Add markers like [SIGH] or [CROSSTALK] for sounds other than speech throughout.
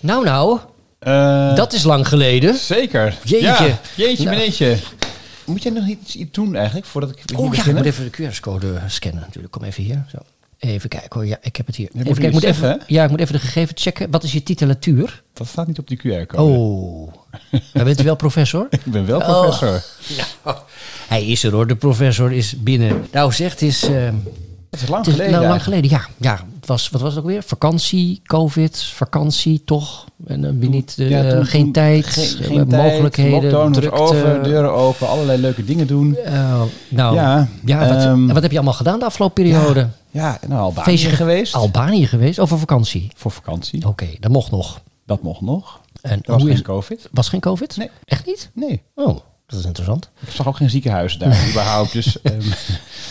Nou, nou, Eh, dat is lang geleden. Zeker. Jeetje. Ja, jeetje, Nou. Moet jij nog iets, iets doen eigenlijk, voordat ik hier Oh ja, ik moet even de QR-code scannen natuurlijk. Kom even hier. Zo. Even kijken hoor. Ja, ik heb het hier. even kijken, ik moet zeggen, even, ja, ik moet even de gegevens checken. Wat is je titulatuur? Dat staat niet op die QR-code. Oh, dan bent u wel professor? [LAUGHS] Ik ben wel Oh. professor. Hij is er hoor, de professor is binnen. Nou zegt, het is, Dat is lang het is geleden. nou, lang geleden. Ja, ja was, wat was het ook weer? Vakantie, covid, vakantie toch? En dan weer niet, eh, Ja, toen- geen toen- tijd, geen, eh, geen tijd, mogelijkheden, drukte. over, deuren open, allerlei leuke dingen doen. Eh, nou, ja, Ja, wat, ehm, wat heb je allemaal gedaan de afgelopen periode? Ja, nou, Albanië Feestje geweest. Albanië geweest, over vakantie. voor vakantie. Oké, dat mocht nog. Dat mocht nog. En Er was hoe geen is, covid. was geen covid? Nee. Echt niet? Nee. Oh, dat is interessant. Ik zag ook geen ziekenhuizen daar [LAUGHS] überhaupt. Dus, ehm,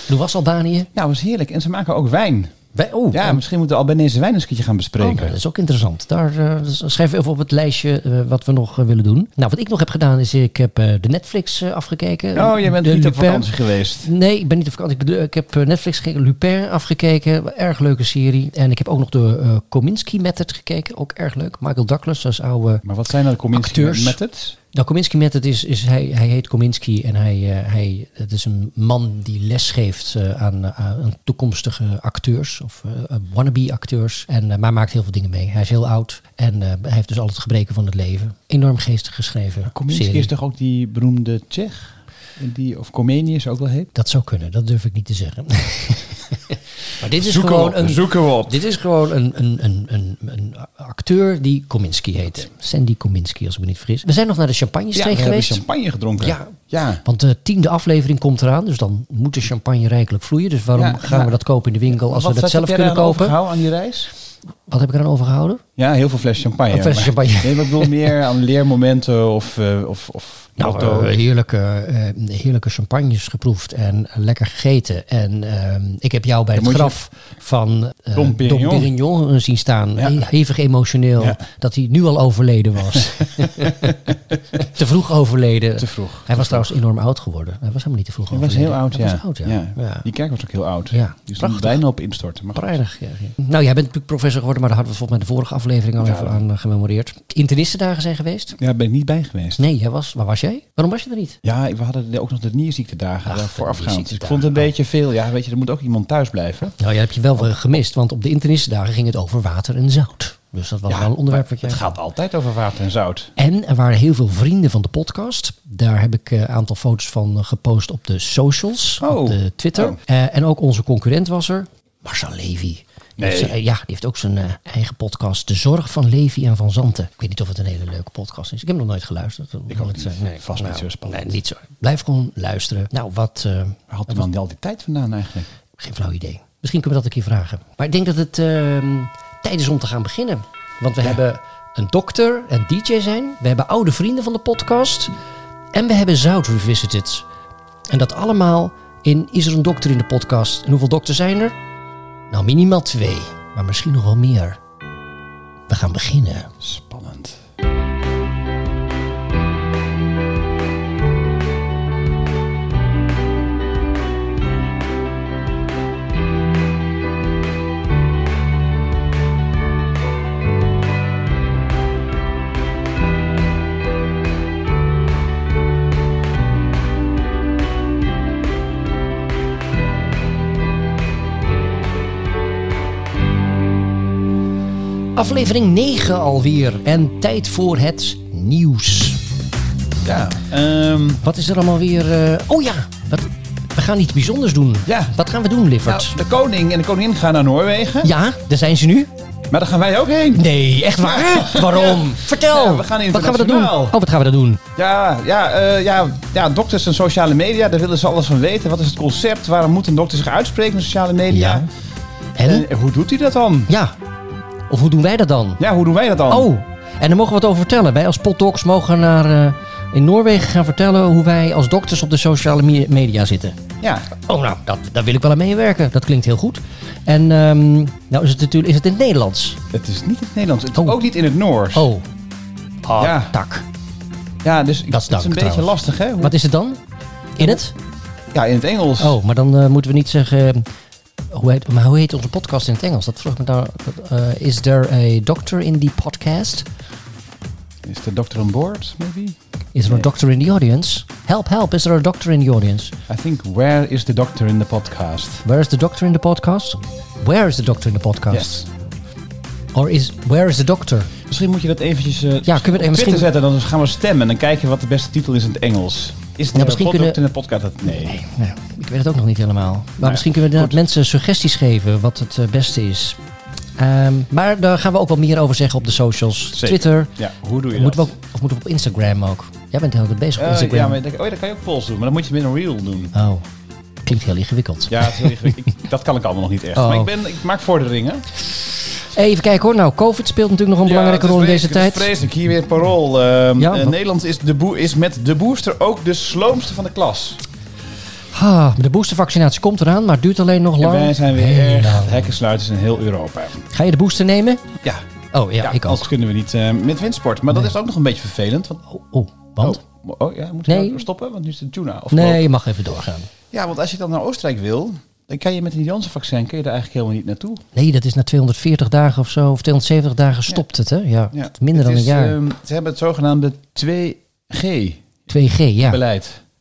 Hoe was Albanië? ja, was heerlijk. En ze maken ook wijn. Wij, oh, Ja, oh, misschien moeten we Albanese wijn eens een keertje gaan oh, bespreken. dat is ook interessant. Daar dus schrijf even op het lijstje eh, wat we nog eh, willen doen. Nou, wat ik nog heb gedaan is, ik heb de Netflix afgekeken. oh, je bent De niet op vakantie geweest. Nee, ik ben niet op vakantie. Ik, ik heb Netflix gekeken, Lupin afgekeken. Erg leuke serie. En ik heb ook nog de Kominsky Method gekeken. Ook erg leuk. Michael Douglas als oude Maar wat zijn dan de Kominsky methods? Nou, Kominsky Method is, is hij, hij heet Kominsky en hij, eh, hij, het is een man die les geeft eh, aan, eh, aan toekomstige acteurs of wannabe acteurs. En, maar maakt heel veel dingen mee. Hij is heel oud en hij heeft dus al het gebreken van het leven. Enorm geestig geschreven Kominsky serie. is toch ook die beroemde Tsjech? Die, of Comenius ook wel heet? Dat zou kunnen, dat durf ik niet te zeggen. [LAUGHS] [LAUGHS] maar dit is Zoeken gewoon op, een, zoeken we op. Dit is gewoon een, een, een, een, een acteur die Kominsky heet. Sandy Kominsky, als ik me niet vergis. We zijn nog naar de champagne Ja, streek we hebben geweest. champagne gedronken. Ja. ja. Want de tiende aflevering komt eraan, dus dan moet de champagne rijkelijk vloeien. Dus waarom Ja, gaan we dat kopen in de winkel als Wat we dat zelf heb jij kunnen daar aan kopen? overgehouden aan die reis? Wat heb ik eraan overgehouden? Ja, heel veel fles champagne. Een fles maar- champagne. Nee, maar ik bedoel meer aan leermomenten of, eh, of, of Nou, eh, heerlijke, eh, heerlijke champagnes geproefd en lekker gegeten. En ehm, ik heb jou bij Dan het je- graf van Dom Perignon. Perignon zien staan. Ja. Hevig emotioneel Ja. dat hij nu al overleden was. [LAUGHS] te vroeg overleden. te vroeg. Hij was trouwens enorm oud geworden. Hij was helemaal niet te vroeg Hij was heel oud, Hij ja. was oud, ja. Die kerk was ook heel oud. Ja, Die stond bijna op instorten. Maar. Prachtig, ja, ja. Nou, jij bent natuurlijk professor geworden, maar daar hadden we volgens mij de vorige aflevering al Ja. even aan eh, gememoreerd. Internistendagen zijn geweest? Ja, ben ik niet bij geweest. Nee, jij was. Waar was jij? Waarom was je er niet? Ja, we hadden ook nog de nierziektedagen Ach, voorafgaand. Dus ik vond het een beetje veel. Ja, weet je, er moet ook iemand thuis blijven. Nou, jij hebt je wel eh, gemist, want op de internistendagen ging het over water en zout. Dus dat was Ja, wel een onderwerp wat jij... Het gaat altijd over water en zout. En er waren heel veel vrienden van de podcast. Daar heb ik eh, een aantal foto's van eh, gepost op de socials, Oh. op de Twitter. Oh. Eh, en ook onze concurrent was er, Marcel Levy. Nee. ja, die heeft ook zijn eh, eigen podcast, De Zorg van Levy en van Zanten. Ik weet niet of het een hele leuke podcast is. Ik heb nog nooit geluisterd. Ik ook niet. Vast niet zo spannend. Nee, niet zo. Blijf gewoon luisteren. Nou, wat... eh, Waar had man die al die tijd vandaan eigenlijk? geen flauw idee. Misschien kunnen we dat een keer vragen. Maar ik denk dat het ehm, tijd is om te gaan beginnen. Want we hebben een dokter en DJ zijn. We hebben oude vrienden van de podcast. En we hebben Zout Revisited. En dat allemaal in Is er een dokter in de podcast? En hoeveel dokters zijn er? Nou, minimaal twee. Maar misschien nog wel meer. We gaan beginnen. Aflevering 9 alweer. En tijd voor het nieuws. Ja. ehm, Wat is er allemaal weer... eh, Oh ja, wat... we gaan iets bijzonders doen. Ja. Wat gaan we doen, Liffert? nou, de koning en de koningin gaan naar Noorwegen. Ja, daar zijn ze nu. Maar daar gaan wij ook heen. Nee, echt waar? Waarom? Vertel. Ja, we gaan Wat gaan we dat doen? Oh, wat gaan we dat doen? Ja, ja, eh, ja, ja, dokters en sociale media, daar willen ze alles van weten. Wat is het concept? Waarom moet een dokter zich uitspreken in sociale media? Ja. En? En hoe doet hij dat dan? Ja. Of hoe doen wij dat dan? Ja, hoe doen wij dat dan? Oh, en daar mogen we wat over vertellen. Wij als potdocs mogen naar, eh, in Noorwegen gaan vertellen hoe wij als dokters op de sociale me- media zitten. Ja, Oh, nou, dat, daar wil ik wel aan meewerken. Dat klinkt heel goed. En ehm, nou is het natuurlijk is het in het Nederlands. het is niet in het Nederlands. Het is Oh. ook niet in het Noors. Oh. Ah, Ja. tak. Ja, dus Dat is een beetje lastig, hè? Hoe- Wat is het dan? In het? Ja, in het Engels. Oh, maar dan eh, moeten we niet zeggen. Hoe heet, maar hoe heet onze podcast in het Engels? Dat vroeg me daar. eh, is there a doctor in the podcast? Is the doctor on board, maybe? Is there a doctor in the audience? Help, help, is there a doctor in the audience? I think where is the doctor in the podcast? Where is the doctor in the podcast? Where is the doctor in the podcast? Yes. Or is, where is the doctor? Misschien moet je dat eventjes uh, Ja, kunnen we het- op Twitter misschien- zetten. Dan gaan we stemmen en dan kijken wat de beste titel is in het Engels. Is de Ja, misschien kunnen- in de podcast? Dat- Nee. Nou, ik weet het ook nog niet helemaal. Maar Nou, misschien kunnen we mensen suggesties geven wat het eh, beste is. Ehm, maar daar gaan we ook wel meer over zeggen op de socials. Zeker. Twitter. Ja, hoe doe je Moeten we dat? ook, of moeten we op Instagram ook? Jij bent heel erg bezig op Eh, Instagram. ja, maar dan, oh, ja, dan kan je ook polls doen, maar dan moet je met een reel doen. Oh, klinkt heel ingewikkeld. Ja, het is heel ingewikkeld. Ik- [LAUGHS] dat kan ik allemaal nog niet echt. Oh. Maar ik, ben, ik maak vorderingen. Even kijken hoor. Nou, COVID speelt natuurlijk nog een belangrijke rol in deze tijd. het is Vreselijk, hier weer parool. Ehm, eh? Nederland is, de is met de booster ook de sloomste van de klas. Ah, de boostervaccinatie komt eraan, maar duurt alleen nog En lang. wij zijn weer Heel echt lang. hekkensluiters in heel Europa. Ga je de booster nemen? Ja, Oh ja, ja, ik ook. anders kunnen we niet eh, met windsport. Maar dat is ook nog een beetje vervelend. Want, Oh, oh, want? oh, oh, ja, moeten we Nee. nou stoppen? Want nu is het tuna. Of nee, je mag even doorgaan. Ja, want als je dan naar Oostenrijk wil, dan kan je met een Janssen-vaccin kun je er eigenlijk helemaal niet naartoe. Nee, dat is na 240 dagen of zo, of 270 dagen stopt het, hè? Ja, Ja. minder dan een jaar. ehm, ze hebben het zogenaamde 2G-beleid. 2G, ja.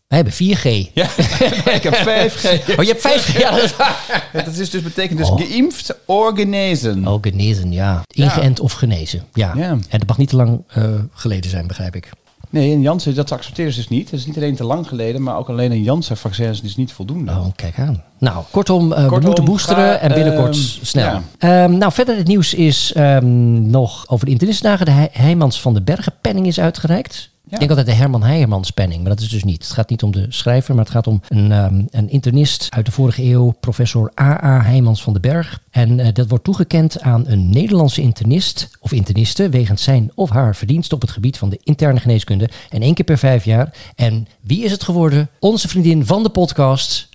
Wij hebben 4G. Ja, [LAUGHS] ik heb 5G. Oh, je hebt 5G? Ja, dat is waar. Ja, dat is dus, betekent dus Oh. geïmpft or genezen. Oh, genezen, ja. Ingeënt of genezen, ja. Ja. En dat mag niet te lang eh, geleden zijn, begrijp ik. Nee, en Janssen, dat accepteren ze dus niet. Het is niet alleen te lang geleden, maar ook alleen een Janssen-vaccin is dus niet voldoende. Oh, kijk aan. Nou, kortom, eh, we moeten boosteren ga, en binnenkort ehm, snel. ja. Ehm, nou, verder het nieuws is ehm, nog over de internistdagen. De He- Heijmans van de Bergen penning is uitgereikt. Ik denk altijd de Herman Heijermans penning, maar dat is dus niet. Het gaat niet om de schrijver, maar het gaat om een, ehm, een internist uit de vorige eeuw, professor A.A. Heijmans van den Berg. En eh, dat wordt toegekend aan een Nederlandse internist of interniste wegens zijn of haar verdiensten op het gebied van de interne geneeskunde. En één keer per vijf jaar. En wie is het geworden? Onze vriendin van de podcast,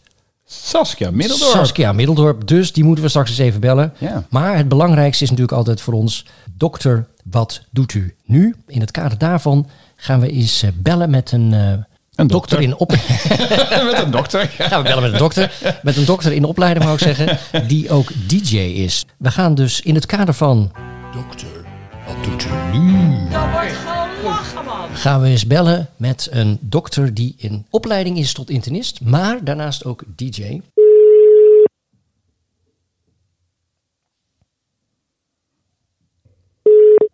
Saskia Middeldorp. Saskia Middeldorp. Dus die moeten we straks eens even bellen. Ja. Maar het belangrijkste is natuurlijk altijd voor ons... dokter, wat doet u nu? In het kader daarvan gaan we eens eh, bellen met een... eh, Een dokter. dokter. in op... [LAUGHS] Met een dokter. gaan we bellen met een dokter. Met een dokter in opleiding, wou ik zeggen. Die ook DJ is. We gaan dus in het kader van... Dokter, wat doet u nu? gaan we eens bellen met een dokter die in opleiding is tot internist, maar daarnaast ook DJ.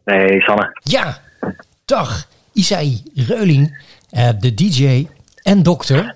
Nee, Sanne. Ja, dag, Isaï Reuling, eh, de DJ en dokter.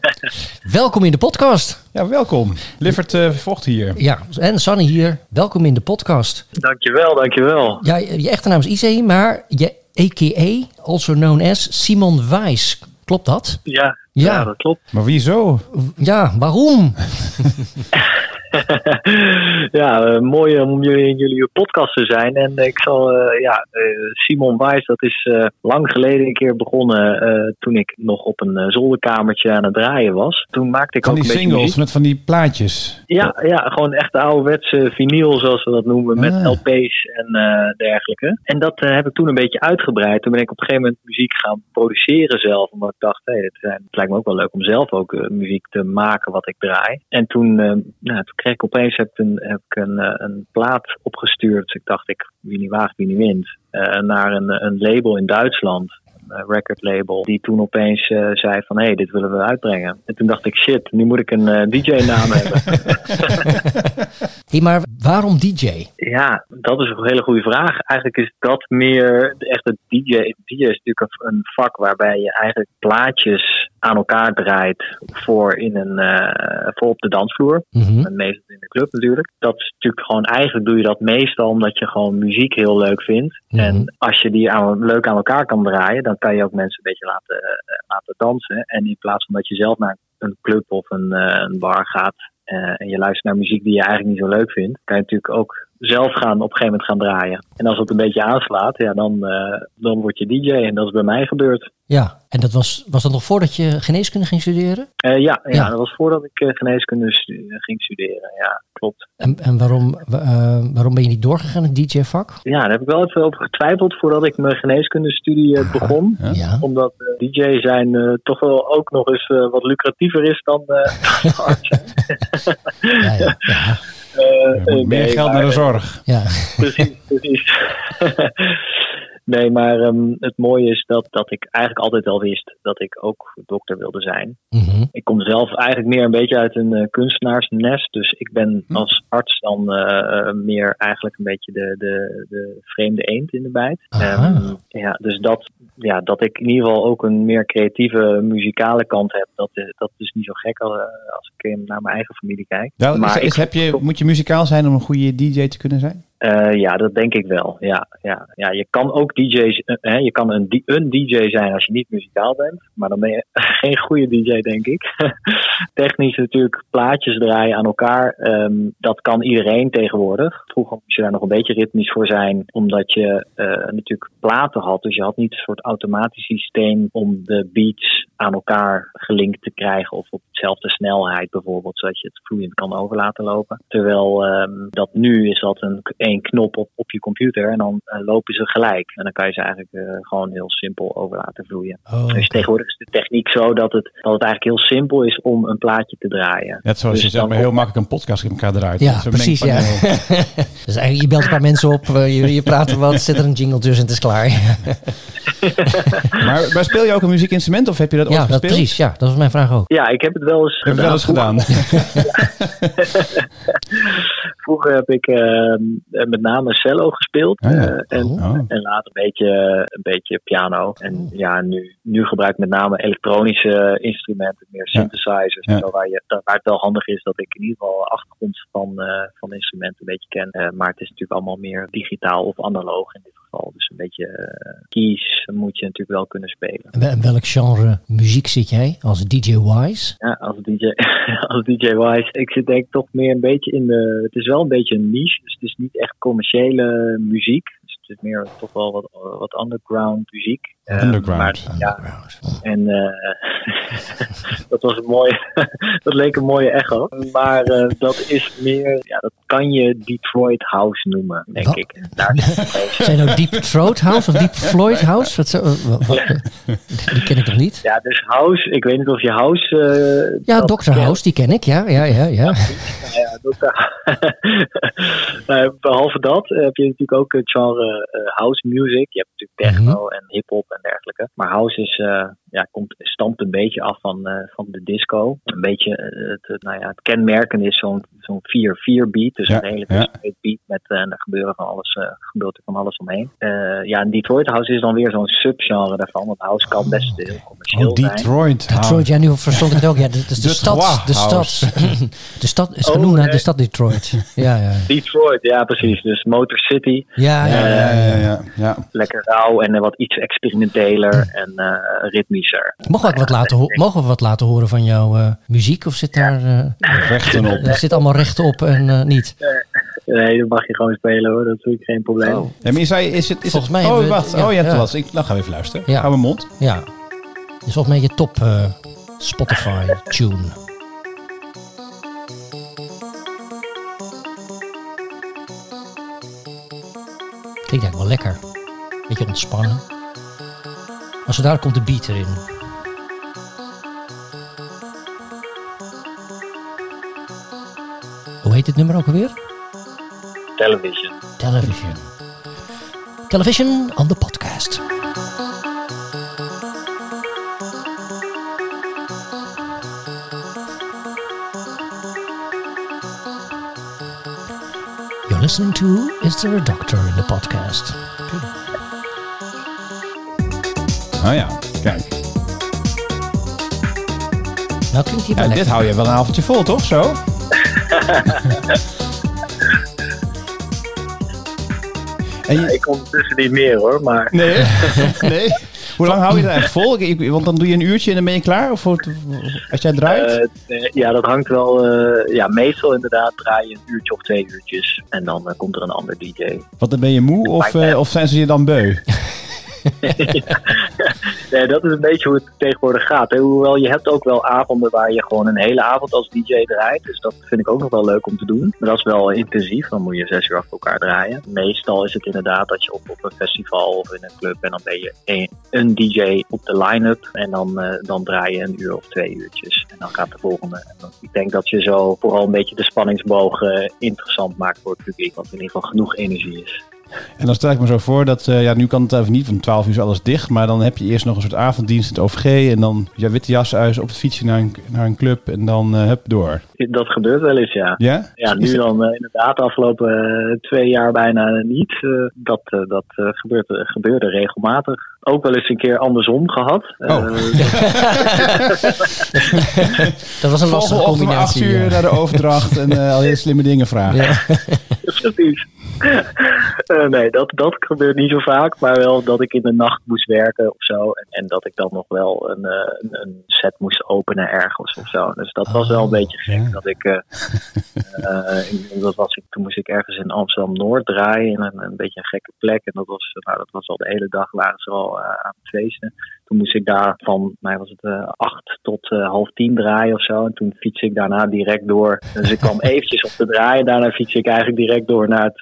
Welkom in de podcast. Ja, welkom. Lievert eh, Vocht hier. Ja, en Sanne hier, welkom in de podcast. Dankjewel, dankjewel. Ja, je echte naam is Isaï, maar je a.k.a. also known as Simon Wijs. Klopt dat? Ja, Ja. ja. dat klopt. Maar wieso? Ja, waarom? [LAUGHS] [LAUGHS] ja, eh, mooi om jullie in jullie podcast te zijn. En ik zal, eh, ja, eh, Simon Wijs, dat is eh, lang geleden een keer begonnen eh, toen ik nog op een eh, zolderkamertje aan het draaien was. Toen maakte ik Van ook die een beetje singles muziek. met van die plaatjes. Ja, ja, gewoon echt ouderwetse vinyl, zoals we dat noemen, met Ah. LP's en eh, dergelijke. En dat eh, heb ik toen een beetje uitgebreid. Toen ben ik op een gegeven moment muziek gaan produceren zelf. Omdat ik dacht, hé, het, lijkt me ook wel leuk om zelf ook eh, muziek te maken wat ik draai. En toen, eh, nou, toen kreeg ik opeens heb ik een, heb ik een, eh, een plaat opgestuurd. Ik dacht, ik, wie niet waagt, wie niet wint. Eh, naar een, een label in Duitsland. Een record label. Die toen opeens eh, zei van, hé, hey, dit willen we uitbrengen. En toen dacht ik, shit, nu moet ik een eh, DJ-naam [LAUGHS] hebben. Hey, maar waarom DJ? Ja, dat is een hele goede vraag. Eigenlijk is dat meer de echte DJ. DJ is natuurlijk een, een vak waarbij je eigenlijk plaatjes aan elkaar draait voor, in een, eh, voor op de dansvloer. Mhm. En meestal in de club natuurlijk. Dat is natuurlijk gewoon, eigenlijk doe je dat meestal omdat je gewoon muziek heel leuk vindt. Mhm. En als je die aan, leuk aan elkaar kan draaien, dan kan je ook mensen een beetje laten, eh, laten dansen. En in plaats van dat je zelf naar een club of een, eh, een bar gaat en je luistert naar muziek die je eigenlijk niet zo leuk vindt, kan je natuurlijk ook zelf gaan op een gegeven moment gaan draaien. En als het een beetje aanslaat, ja, dan, eh, dan word je DJ. En dat is bij mij gebeurd. Ja, en dat was, was dat nog voordat je geneeskunde ging studeren? Eh, ja, ja, Ja. dat was voordat ik eh, geneeskunde stu- ging studeren. Ja, klopt. En, en waarom, wa- eh, waarom ben je niet doorgegaan in het DJ-vak? Ja, daar heb ik wel even over getwijfeld voordat ik mijn geneeskundestudie eh, begon. Ja. Ja. Omdat DJ zijn eh, toch wel ook nog eens eh, wat lucratiever is dan eh [LAUGHS] arts ja, ja, [LAUGHS] Eh, Er eh, meer geld naar de eh, zorg. ja. Precies, precies. [LAUGHS] Nee, maar ehm, het mooie is dat, dat ik eigenlijk altijd al wist dat ik ook dokter wilde zijn. Mhm. Ik kom zelf eigenlijk meer een beetje uit een eh, kunstenaarsnest. Dus ik ben Hm. als arts dan eh, eh, meer eigenlijk een beetje de, de, de vreemde eend in de bijt. Ehm, ja, dus dat, ja, dat ik in ieder geval ook een meer creatieve muzikale kant heb, dat, is- dat is niet zo gek als, als ik naar mijn eigen familie kijk. Nou, is, Maar is- ik- heb je, moet je muzikaal zijn om een goede DJ te kunnen zijn? Eh, ja, dat denk ik wel. Ja, ja, ja, je kan ook DJ's, eh, hè, je kan een, een DJ zijn als je niet muzikaal bent, maar dan ben je [LAUGHS] geen goede DJ, denk ik. [LAUGHS] Technisch natuurlijk plaatjes draaien aan elkaar, ehm, dat kan iedereen tegenwoordig. Vroeger moest je daar nog een beetje ritmisch voor zijn, omdat je eh, natuurlijk platen had. Dus je had niet een soort automatisch systeem om de beats aan elkaar gelinkt te krijgen of op dezelfde snelheid bijvoorbeeld, zodat je het vloeiend kan over laten lopen. Terwijl ehm, dat nu is dat een één knop op, op je computer en dan eh, lopen ze gelijk. En dan kan je ze eigenlijk eh, gewoon heel simpel over laten vloeien. Oh, Dus tegenwoordig is de techniek zo dat het, dat het eigenlijk heel simpel is om een plaatje te draaien. Net zoals Dus je zeg dan maar heel makkelijk een podcast in elkaar draait. Ja, precies. Ja. [LAUGHS] dus eigenlijk, je belt een paar mensen op, eh, je, je praat er wat, zet er een jingle tussen en het is klaar. [LAUGHS] [LAUGHS] Maar, maar speel je ook een muziekinstrument of heb je dat ja, ooit dat, gespeeld? precies. Ja, dat was mijn vraag ook. Ja, ik heb het wel eens Ik heb het wel eens gedaan. Vroeger heb ik eh, met name cello gespeeld. Ja. eh, en, Oh. en later een beetje, een beetje piano. En ja, nu, nu gebruik ik met name elektronische instrumenten, meer synthesizers. Ja. Zo waar, je, daar- waar het wel handig is dat ik in ieder geval achtergrond van, eh, van instrumenten een beetje ken. Eh, maar het is natuurlijk allemaal meer digitaal of analoog in dit geval. Dus een beetje eh, keys moet je natuurlijk wel kunnen spelen. En welk genre muziek zit jij als DJ Wise? Ja, als DJ, [LAUGHS] als DJ Wise. Ik zit denk ik toch meer een beetje in de. Het is wel een beetje een niche. Dus het is niet echt commerciële muziek. Dus het is meer toch wel wat, wat underground muziek. Eh, Underground. maar, ja, Underground. en eh, [LAUGHS] dat was een mooie. [LAUGHS] dat leek een mooie echo. Maar eh, dat is meer. Ja, dat kan je Detroit House noemen, denk Wat? ik. Daar [LAUGHS] Zijn nou Deep Throat House of Deep Floyd House? Wat, zo- wat- wat- die ken ik nog niet. ja, dus House. Ik weet niet of je House. eh, Ja, Dr. House, die ken ik. Ja, ja, ja. ja. Nou ja, Eh, behalve dat heb je natuurlijk ook het genre eh, house music. Je hebt natuurlijk techno en hip-hop en dergelijke. Maar house is, eh, ja, komt, stamt een beetje af van, eh, van de disco. Een beetje eh, het, het- nou ja, het kenmerkende is zo'n zo'n 4-4 beat. Dus Ja, een hele ja. beat met eh, en er gebeuren van alles, eh, gebeurt er van alles omheen. Eh, ja, en Detroit House is dan weer zo'n subgenre daarvan. Want house kan best heel commercieel Oh, zijn. Detroit. Detroit, ja, nu verstond ik het ook. Ja, dat is de, [LAUGHS] De stad. De stad, House. [LAUGHS] [LAUGHS] de stad is Oh, genoemd naar nee. de stad Detroit. Ja, ja. Detroit, ja precies. Dus Motor City. Ja, ja, Ja, ja. ja, ja, ja, ja. lekker rauw en wat iets experimenteler en eh, ritmischer. Mogen we, wat laten ho- mogen we wat laten horen van jouw eh, muziek? Of zit daar... eh [LAUGHS] Rechten op. er zit allemaal recht op en eh, niet? Nee, dat mag je gewoon spelen hoor, dat is natuurlijk geen probleem. Oh. Ja, maar je zei, is het... Is Volgens het, mij oh, wacht. ja, oh, ja, ja. dat was. Ik, dan gaan we even luisteren. Ja. Hou mijn mond. Ja. Is volgens mij je top eh, Spotify tune. Klinkt eigenlijk wel lekker. Beetje ontspannen. Maar zo daar komt de beat erin. Hoe heet dit nummer ook alweer? Television. Television. Television on the podcast. You're listening to Is There a Doctor in the podcast? Oh ja, kijk. Nou klinkt wel Ja, dit hou je wel een avondje vol, toch? Zo? [LAUGHS] en je, Ik kom tussen niet meer hoor, maar nee, [LAUGHS] nee. Hoe lang hou je er eigenlijk vol? Ik- want dan doe je een uurtje en dan ben je klaar? Of als jij draait? eh, ja, dat hangt wel. eh, ja, meestal inderdaad draai je een uurtje of twee uurtjes en dan eh, komt er een ander DJ. Want dan ben je moe of, of zijn ze je dan beu? [LAUGHS] nee, dat is een beetje hoe het tegenwoordig gaat. Hè. Hoewel je hebt ook wel avonden waar je gewoon een hele avond als DJ draait. Dus dat vind ik ook nog wel leuk om te doen. Maar dat is wel intensief. Dan moet je zes uur achter elkaar draaien. Meestal is het inderdaad dat je op, op een festival of in een club en dan ben je een, DJ op de line-up. En dan, eh, dan draai je een uur of twee uurtjes. En dan gaat de volgende. En dan- ik denk dat je zo vooral een beetje de spanningsboog eh, interessant maakt voor het publiek. Wat in ieder geval genoeg energie is. En dan stel ik me zo voor dat, eh, ja, nu kan het even niet, want 12 uur is alles dicht. Maar dan heb je eerst nog een soort avonddienst in het OVG. En dan ja, witte jas uit op het fietsje naar een, naar een club. En dan eh hup door. Dat gebeurt wel eens, ja. Ja? Ja, nu dan eh, inderdaad de afgelopen twee jaar bijna niet. Dat dat gebeurt, gebeurde regelmatig. Ook wel eens een keer andersom gehad. Oh. Eh, [LAUGHS] Dat was een lastige Volgende ochtend om 8 combinatie. uur ja. naar de overdracht en eh, al hele slimme dingen vragen. Ja. [LAUGHS] Precies. Eh, nee, dat, dat gebeurt niet zo vaak. Maar wel dat ik in de nacht moest werken of zo. En, en dat ik dan nog wel een, eh, een, een set moest openen ergens of zo. Dus dat was wel een beetje gek. ja. Dat ik, eh, eh, ik- dat was ik, toen moest ik ergens in Amsterdam-Noord draaien. In een, een beetje een gekke plek. En dat was, nou, dat was al de hele dag waren ze al eh, aan het feesten. Toen moest ik daar van, mij was het eh, acht tot eh, half tien draaien of zo. En toen fiets ik daarna direct door. Dus ik kwam [LAUGHS] eventjes op te draaien. Daarna fiets ik eigenlijk direct door naar het,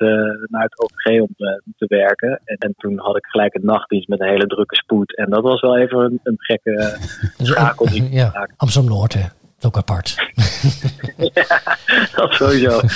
naar het OVG om te, werken. En, en toen had ik gelijk een nachtdienst met een hele drukke spoed. En dat was wel even een, een gekke [LAUGHS] Dus, schakel die ja. Amsterdam-Noord, hè. Dat is ook apart. [LAUGHS] Dat sowieso. [LAUGHS]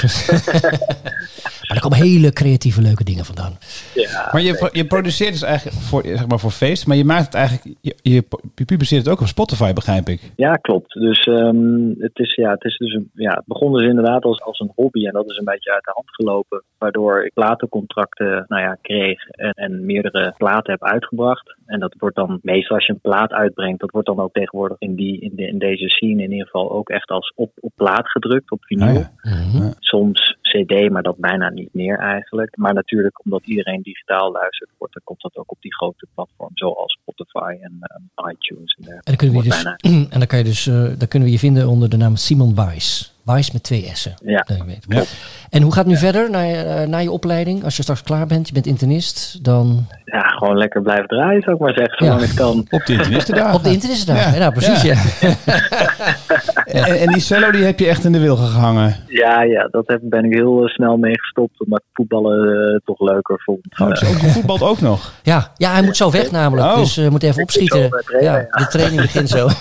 Maar er komen hele creatieve, leuke dingen vandaan. Ja, Maar je, je produceert dus eigenlijk voor, zeg maar voor feest, maar je maakt het eigenlijk, je, je, publiceert het ook op Spotify, begrijp ik. Ja, klopt. Dus ehm, het, is, ja, het, is dus een, ja, het begon dus inderdaad als, als een hobby en dat is een beetje uit de hand gelopen. Waardoor ik platencontracten nou ja, kreeg en, en meerdere platen heb uitgebracht. En dat wordt dan meestal als je een plaat uitbrengt, dat wordt dan ook tegenwoordig in, die, in, de, in deze scene in ieder geval ook echt als op, op plaat gedrukt, op vinyl. Ah, ja. Mhm. Soms CD, maar dat bijna niet meer eigenlijk. Maar natuurlijk, omdat iedereen digitaal luistert, wordt, dan komt dat ook op die grote platforms zoals Spotify en ehm, iTunes. En, En dan kunnen we je Wordt dus, [CLEARS THROAT] en dan kan je dus, eh, dan kunnen we je vinden onder de naam Simon Weiss. Weiss met twee S'en. Ja. En hoe gaat het nu verder na, je- eh, na je opleiding? Als je straks klaar bent, je bent internist, dan ja, gewoon lekker blijven draaien, zou ik maar zeggen, zolang Ja. het kan. Op de internistendagen. op de internistdag. Ja. Ja, nou, precies. Ja. [LAUGHS] En, en die cello die heb je echt in de wilgen gehangen. Ja, ja, dat heb, ben ik heel eh, snel mee gestopt, omdat ik voetballen eh, toch leuker vond. Oh, ook, voetbalt ook nog. Ja, ja, hij moet zo weg namelijk. Oh. Dus we moeten even opschieten. trainen, ja, ja. de training begint zo. [LAUGHS]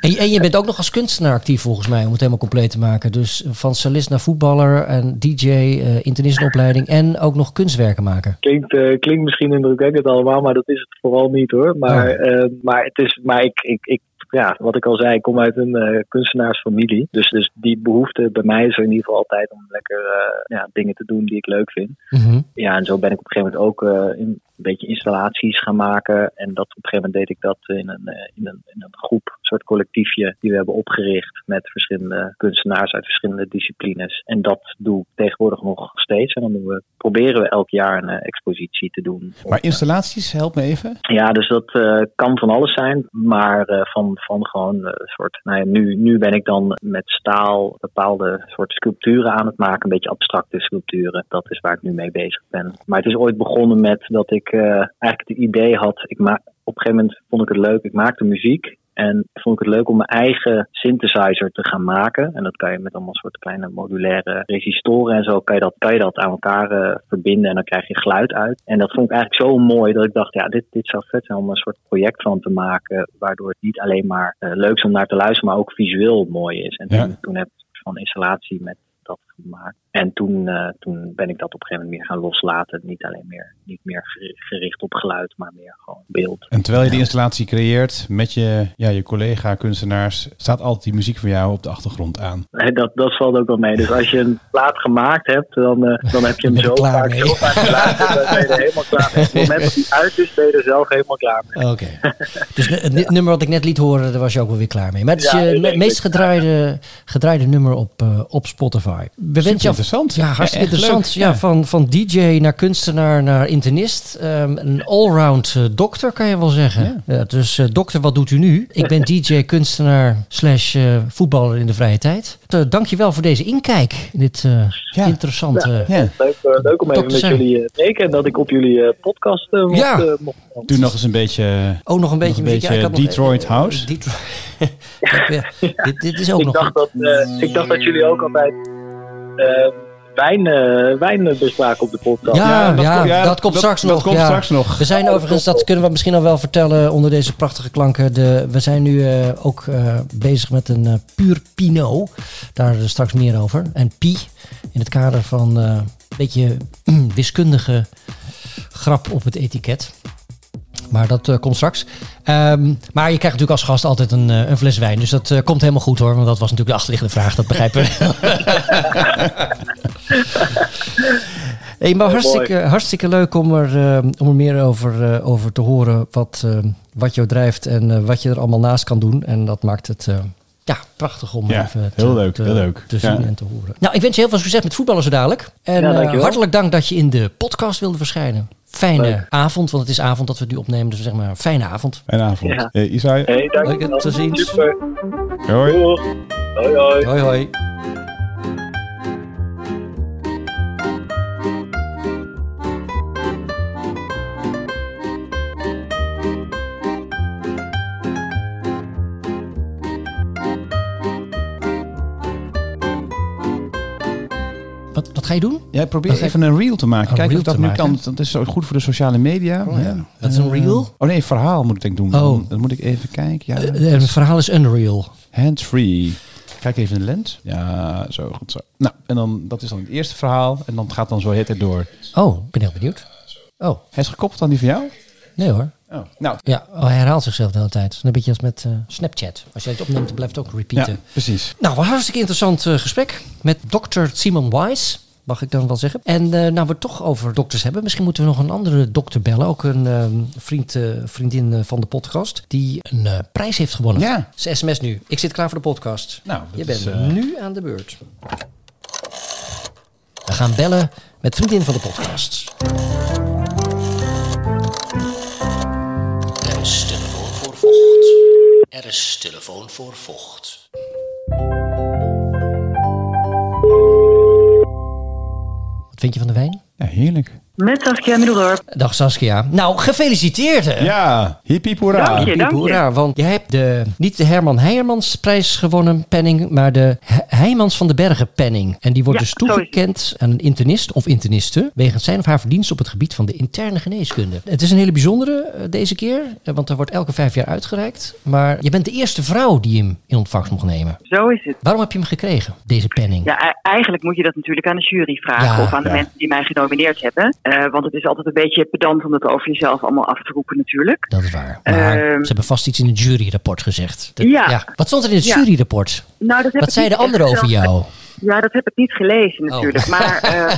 en, je- en je bent ook nog als kunstenaar actief volgens mij, om het helemaal compleet te maken. Dus van cellist naar voetballer en DJ, eh internistopleiding en ook nog kunstwerken maken. Klinkt, eh, klinkt misschien indrukwekkend allemaal, maar dat is het vooral niet hoor. Maar, eh, maar, het is, maar ik, ik, ik, ja, wat ik al zei, ik kom uit een eh, kunstenaarsfamilie. Dus, dus die behoefte bij mij is er in ieder geval altijd om lekker eh, ja, dingen te doen die ik leuk vind. Mhm. Ja, en zo ben ik op een gegeven moment ook eh, in, een beetje installaties gaan maken. En dat, op een gegeven moment deed ik dat in een, in een, in een groep, soort collectiefje die we hebben opgericht met verschillende kunstenaars uit verschillende disciplines. En dat doe ik tegenwoordig nog steeds. En dan doen we, proberen we elk jaar een eh, expositie te doen. Maar installaties, help me even. Ja, dus dat eh, kan van alles zijn, maar eh, van, van gewoon een soort. Nou ja, nu, nu ben ik dan met staal bepaalde soort sculpturen aan het maken, een beetje abstracte sculpturen. Dat is waar ik nu mee bezig ben. Maar het is ooit begonnen met dat ik eigenlijk het idee had. Ik ma op een gegeven moment vond ik het leuk, ik maakte muziek. En vond ik het leuk om mijn eigen synthesizer te gaan maken. En dat kan je met allemaal soort kleine modulaire resistoren en zo. Kan je dat, kan je dat aan elkaar eh, verbinden en dan krijg je geluid uit. En dat vond ik eigenlijk zo mooi dat ik dacht, ja, dit, dit zou vet zijn om een soort project van te maken. Waardoor het niet alleen maar eh, leuk is om naar te luisteren, maar ook visueel mooi is. En Ja. toen, toen heb ik een soort van installatie met dat gemaakt. En toen, eh, toen ben ik dat op een gegeven moment meer gaan loslaten. Niet alleen meer, niet meer geri- gericht op geluid, maar meer gewoon beeld. En terwijl je die installatie creëert met je, ja, je collega kunstenaars, staat altijd die muziek van jou op de achtergrond aan. Nee, dat, dat valt ook wel mee. Dus als je een plaat gemaakt hebt, dan, eh, dan heb je hem zo klaar vaak, mee? zo vaak. Dan ben je er helemaal klaar mee. Op het moment dat die uit is, ben je er zelf helemaal klaar mee. Oké. [LAUGHS] Dus het nu- nummer wat ik net liet horen, daar was je ook wel weer klaar mee. Maar het is Ja, je meest gedraaide, gedraaide nummer op, eh, op Spotify. We wensen jou- interessant. Ja, hartstikke Ja, interessant. leuk. Ja, Ja. van, van DJ naar kunstenaar naar internist. Ehm, een allround eh, dokter, kan je wel zeggen. Ja. dus eh, dokter, wat doet u nu? Ik ben [LAUGHS] DJ, kunstenaar slash eh, voetballer in de vrije tijd. Uh, Dank je wel voor deze inkijk in dit eh, Ja. interessante... Ja. Leuk, leuk om even Dokter met jullie te spreken en dat ik op jullie podcast eh, mocht, Ja. mocht Doe nog eens een beetje... Ook nog een beetje, een muziek. beetje nog- Detroit House. Detroit. [LAUGHS] ja, dit, dit is ook ik, nog... dacht dat, eh, ik dacht dat jullie ook altijd wijn, eh, wijn bespraken op de podcast. Ja, dat ja, komt- ja, dat komt dat- straks dat nog. komt ja. straks nog. We zijn overigens, dat kunnen we misschien al wel vertellen onder deze prachtige klanken. De, we zijn nu eh, ook eh, bezig met een puur Pinot. Daar straks meer over. En Pi, in het kader van eh, beetje mm, wiskundige grap op het etiket. Maar dat eh, komt straks. Ehm, maar je krijgt natuurlijk als gast altijd een, eh, een fles wijn. Dus dat eh, komt helemaal goed hoor. Want dat was natuurlijk de achterliggende vraag. Dat begrijpen we. [LAUGHS] hey, maar Oh, hartstikke, hartstikke leuk om er, om er meer over, over te horen. Wat, wat jou drijft en wat je er allemaal naast kan doen. En dat maakt het ja, prachtig om Ja, even heel te, leuk, te, heel leuk. te Ja. zien en te horen. Nou, ik wens je heel veel succes met voetballen zo dadelijk. En Ja, eh, hartelijk dank dat je in de podcast wilde verschijnen. Fijne Leuk. avond, want het is avond dat we het nu opnemen. Dus zeg maar fijne avond. Fijne avond. Ja. Hey, Isai. Hey, dank Leuk te zien. Super. Hoi. Hoi, hoi. Hoi Wat, ga je doen? Jij probeert even een reel te maken. Een Kijk reel of dat nu maken. kan. Dat is zo goed voor de sociale media. Oh, ja. Wat is een Eh, reel? Oh nee, verhaal moet ik denk doen. Oh. Dan, moet ik even kijken. Ja, Eh, het verhaal is Unreal. Hands-free. Kijk even in de lens. Ja, zo goed zo. Nou, en dan, dat is dan het eerste verhaal. En dan gaat dan zo het door. Oh, ik ben heel benieuwd. Oh, Hij is gekoppeld aan die van jou? nee hoor. Oh. Nou, Ja, oh, hij herhaalt zichzelf de hele tijd. Een beetje als met eh, Snapchat. Als jij het opneemt, dan blijft het ook repeaten. ja, precies. Nou, wat een hartstikke interessant eh, gesprek met dokter Simon Wise. Mag ik dan wel zeggen. En eh, nou, we het toch over dokters hebben. Misschien moeten we nog een andere dokter bellen. Ook een ehm, vriend, eh, vriendin eh, van de podcast. Die een eh, prijs heeft gewonnen. Ja. Ze sms nu. Ik zit klaar voor de podcast. Nou, dat Je bent is, eh, nu aan de beurt. We gaan bellen met vriendin van de podcast. Er is telefoon voor vocht. Er is telefoon voor vocht. Heerlijk. Met Saskia Middeldorp. Dag Saskia. Nou, gefeliciteerd hè. Ja, hippie hoera. Dank je. Hiep hoera, want jij hebt de, niet de Herman Heijermans prijs gewonnen penning, maar de He- Heijmans van de Bergen penning. En die wordt Ja, dus toegekend aan een internist of interniste wegens zijn of haar verdienst op het gebied van de interne geneeskunde. Het is een hele bijzondere eh, deze keer, eh, want er wordt elke vijf jaar uitgereikt. Maar je bent de eerste vrouw die hem in ontvangst mocht nemen. Zo is het. Waarom heb je hem gekregen, deze penning? Ja, e- eigenlijk moet je dat natuurlijk aan de jury vragen. Ja, of aan de ja. mensen die mij genomineerd hebben. Eh, want het is altijd een beetje pedant om dat over jezelf allemaal af te roepen natuurlijk. Dat is waar. Maar Ehm, ze hebben vast iets in het juryrapport gezegd. Dat- Ja. Wat stond er in het Ja. juryrapport? Nou, dat heb Wat zeiden niet anderen over jou? Ja, dat heb ik niet gelezen Oh. natuurlijk. Maar [LAUGHS] eh,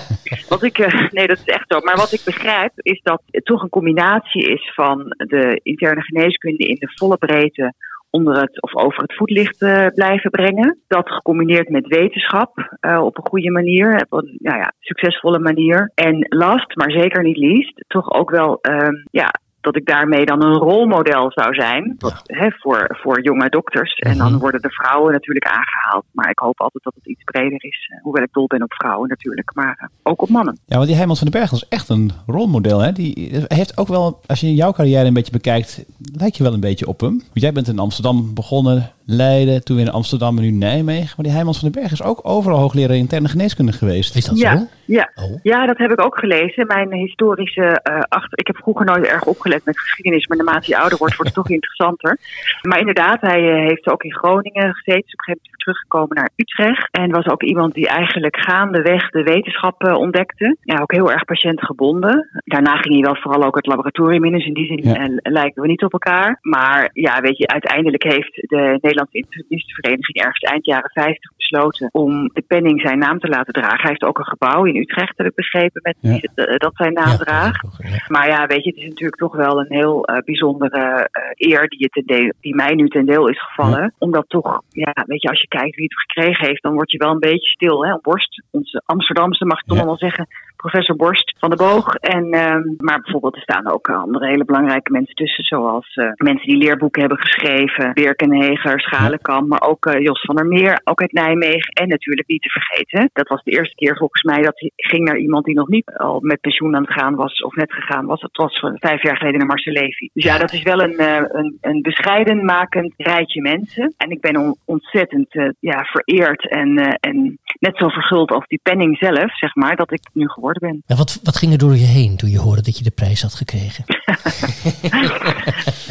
wat ik, eh, nee, dat is echt zo. Maar wat ik begrijp is dat het toch een combinatie is van de interne geneeskunde in de volle breedte onder het of over het voetlicht eh, blijven brengen. Dat gecombineerd met wetenschap eh, op een goede manier, op een nou ja, succesvolle manier. En last, maar zeker niet least, toch ook wel ehm, ja, dat ik daarmee dan een rolmodel zou zijn wat, hè, voor, voor jonge dokters. En Mhm. dan worden de vrouwen natuurlijk aangehaald. Maar ik hoop altijd dat het iets breder is. eh, Hoewel ik dol ben op vrouwen natuurlijk, maar eh, ook op mannen. Ja, want die Heijmans van den Berg is echt een rolmodel. Hè? Die heeft ook wel, als je jouw carrière een beetje bekijkt, lijkt je wel een beetje op hem. Want jij bent in Amsterdam begonnen, Leiden, toen weer in Amsterdam en nu Nijmegen. Maar die Heijmans van den Berg is ook overal hoogleraar interne geneeskunde geweest. Is dat Ja. zo? Ja. Oh. ja, dat heb ik ook gelezen. Mijn historische eh, achter. Ik heb vroeger nooit erg opgelet met geschiedenis, maar naarmate je ouder wordt, wordt het toch [LAUGHS] interessanter. Maar inderdaad, hij eh, heeft ook in Groningen gezeten. Is op een gegeven teruggekomen naar Utrecht. En was ook iemand die eigenlijk gaandeweg de wetenschap ontdekte. Ja, ook heel erg patiëntgebonden. Daarna ging hij wel vooral ook het laboratorium in. Dus in die zin Ja. lijken we niet op elkaar. Maar ja, weet je, uiteindelijk heeft de Nederlandse Internistenvereniging ergens eind jaren 50 besloten om de penning zijn naam te laten dragen. Hij heeft ook een gebouw in Utrecht, heb ik begrepen, met die- dat zijn naam Ja, draagt. Maar ja, weet je, het is natuurlijk toch wel een heel eh, bijzondere eh, eer die, je ten deel, die mij nu ten deel is gevallen. Omdat toch, ja, weet je, als je kijkt wie het gekregen heeft, dan word je wel een beetje stil. Hè? Borst, onze Amsterdamse, mag ik toch Ja. wel zeggen, professor Borst van de Boog. En, ehm, maar bijvoorbeeld er staan ook andere hele belangrijke mensen tussen, zoals eh, mensen die leerboeken hebben geschreven. Birkenheger, Schalenkamp, maar ook eh, Jos van der Meer, ook uit Nijmegen. En natuurlijk niet te vergeten, dat was de eerste keer volgens mij dat hij ging naar iemand die nog niet al met pensioen aan het gaan was of net gegaan was. Dat was van vijf jaar geleden naar Marcel Levy. Dus ja, dat is wel een, eh, een, een bescheiden makend rijtje mensen. En ik ben on- ontzettend eh, ja, vereerd en, eh, en net zo verguld als die penning zelf, zeg maar, dat ik nu geworden ben. En wat, wat ging er door je heen toen je hoorde dat je de prijs had gekregen? [LAUGHS]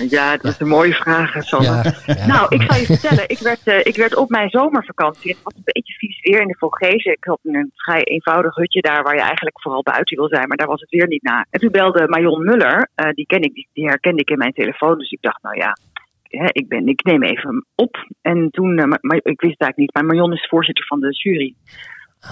Ja, dat is een mooie vraag. Ja, ja. Nou, ik zal je vertellen, ik werd, eh, ik werd op mijn zomervakantie, het was een beetje vies weer in de Vogezen. Ik had een vrij eenvoudig hutje daar waar je eigenlijk vooral buiten wil zijn, maar daar was het weer niet na. En toen belde Marion Muller, eh, die ken ik, die, die herkende ik in mijn telefoon. Dus ik dacht, nou ja, ik, ben, ik neem even op. En toen, eh, maar, maar ik wist het eigenlijk niet, maar Marion is voorzitter van de jury.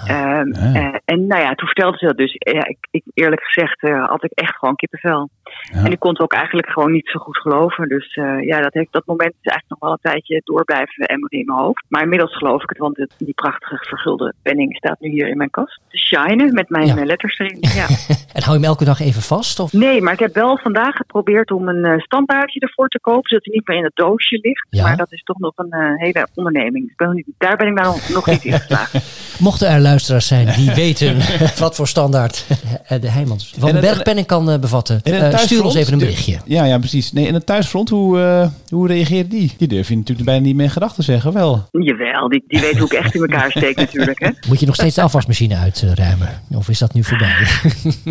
Ehm, Ah. eh, en nou ja, toen vertelde ze dat dus. Ja, ik, ik, eerlijk gezegd eh, had ik echt gewoon kippenvel. Ja. En ik kon het ook eigenlijk gewoon niet zo goed geloven. Dus eh, ja, dat, heeft, dat moment is eigenlijk nog wel een tijdje door blijven emmeren in mijn hoofd. Maar inmiddels geloof ik het, want het- die prachtige vergulde penning staat nu hier in mijn kast. Te shinen met mijn Ja. letters erin. Ja. [LAUGHS] En hou je hem elke dag even vast? Of? Nee, maar ik heb wel vandaag geprobeerd om een standaardje ervoor te kopen, zodat hij niet meer in het doosje ligt. Maar dat is toch nog een hele onderneming. Ben daar ben ik nou nog, nog niet in geslaagd. [LAUGHS] Mochten er luisteraars zijn die [LAUGHS] weten [LAUGHS] wat voor standaard eh, de Heijmans van Bergpenning kan eh, bevatten, eh, stuur ons even een de- berichtje. Ja, ja, precies. Nee, en het thuisfront, hoe, eh hoe reageert die? Die durf je natuurlijk bijna niet meer in gedachten zeggen, wel. Jawel, die, die weet hoe ik echt in elkaar steek natuurlijk. Hè. Moet je nog steeds de afwasmachine uitruimen? Of is dat nu voorbij? [LAUGHS]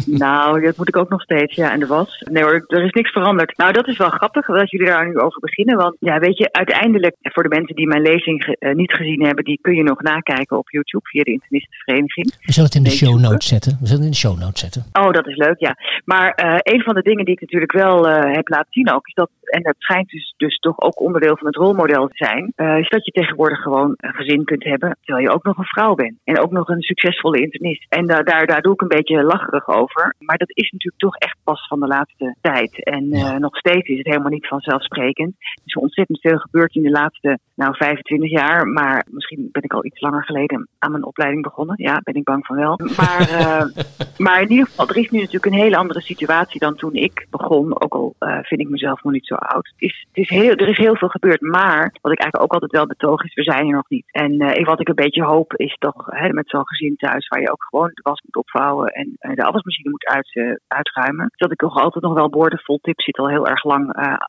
Nou, dat moet ik ook nog steeds, ja, en de was. Nee hoor, er is niks veranderd. Nou, dat is wel grappig dat jullie daar nu over beginnen. Want ja, weet je, uiteindelijk, voor de mensen die mijn lezing ge- niet gezien hebben, die kun je nog nakijken op YouTube via de We zullen het in de show notes zetten. We zullen het in de show notes zetten. Oh, dat is leuk, ja. Maar eh, een van de dingen die ik natuurlijk wel eh, heb laten zien ook, is dat, en dat schijnt dus, dus toch ook onderdeel van het rolmodel te zijn, eh, is dat je tegenwoordig gewoon een gezin kunt hebben, terwijl je ook nog een vrouw bent. En ook nog een succesvolle internist. En da- daar, daar doe ik een beetje lacherig over. Maar dat is natuurlijk toch echt pas van de laatste tijd. En eh, Ja. nog steeds is het helemaal niet vanzelfsprekend. Er is ontzettend veel gebeurd in de laatste nou, 25 jaar. Maar misschien ben ik al iets langer geleden aan mijn opleiding begonnen. Ja, ben ik bang van wel. Maar, [LAUGHS] eh, maar in ieder geval, er is nu natuurlijk een hele andere situatie dan toen ik begon. Ook al vind ik mezelf nog niet zo oud. Het is, het is heel, er is heel veel gebeurd. Maar wat ik eigenlijk ook altijd wel betoog is, we zijn er nog niet. En eh, wat ik een beetje hoop is toch hè, met zo'n gezin thuis waar je ook gewoon de was moet opvouwen en eh, de afwasmachine moet uit, eh, uitruimen. Dat ik toch altijd nog wel borden vol tips zit al heel erg lang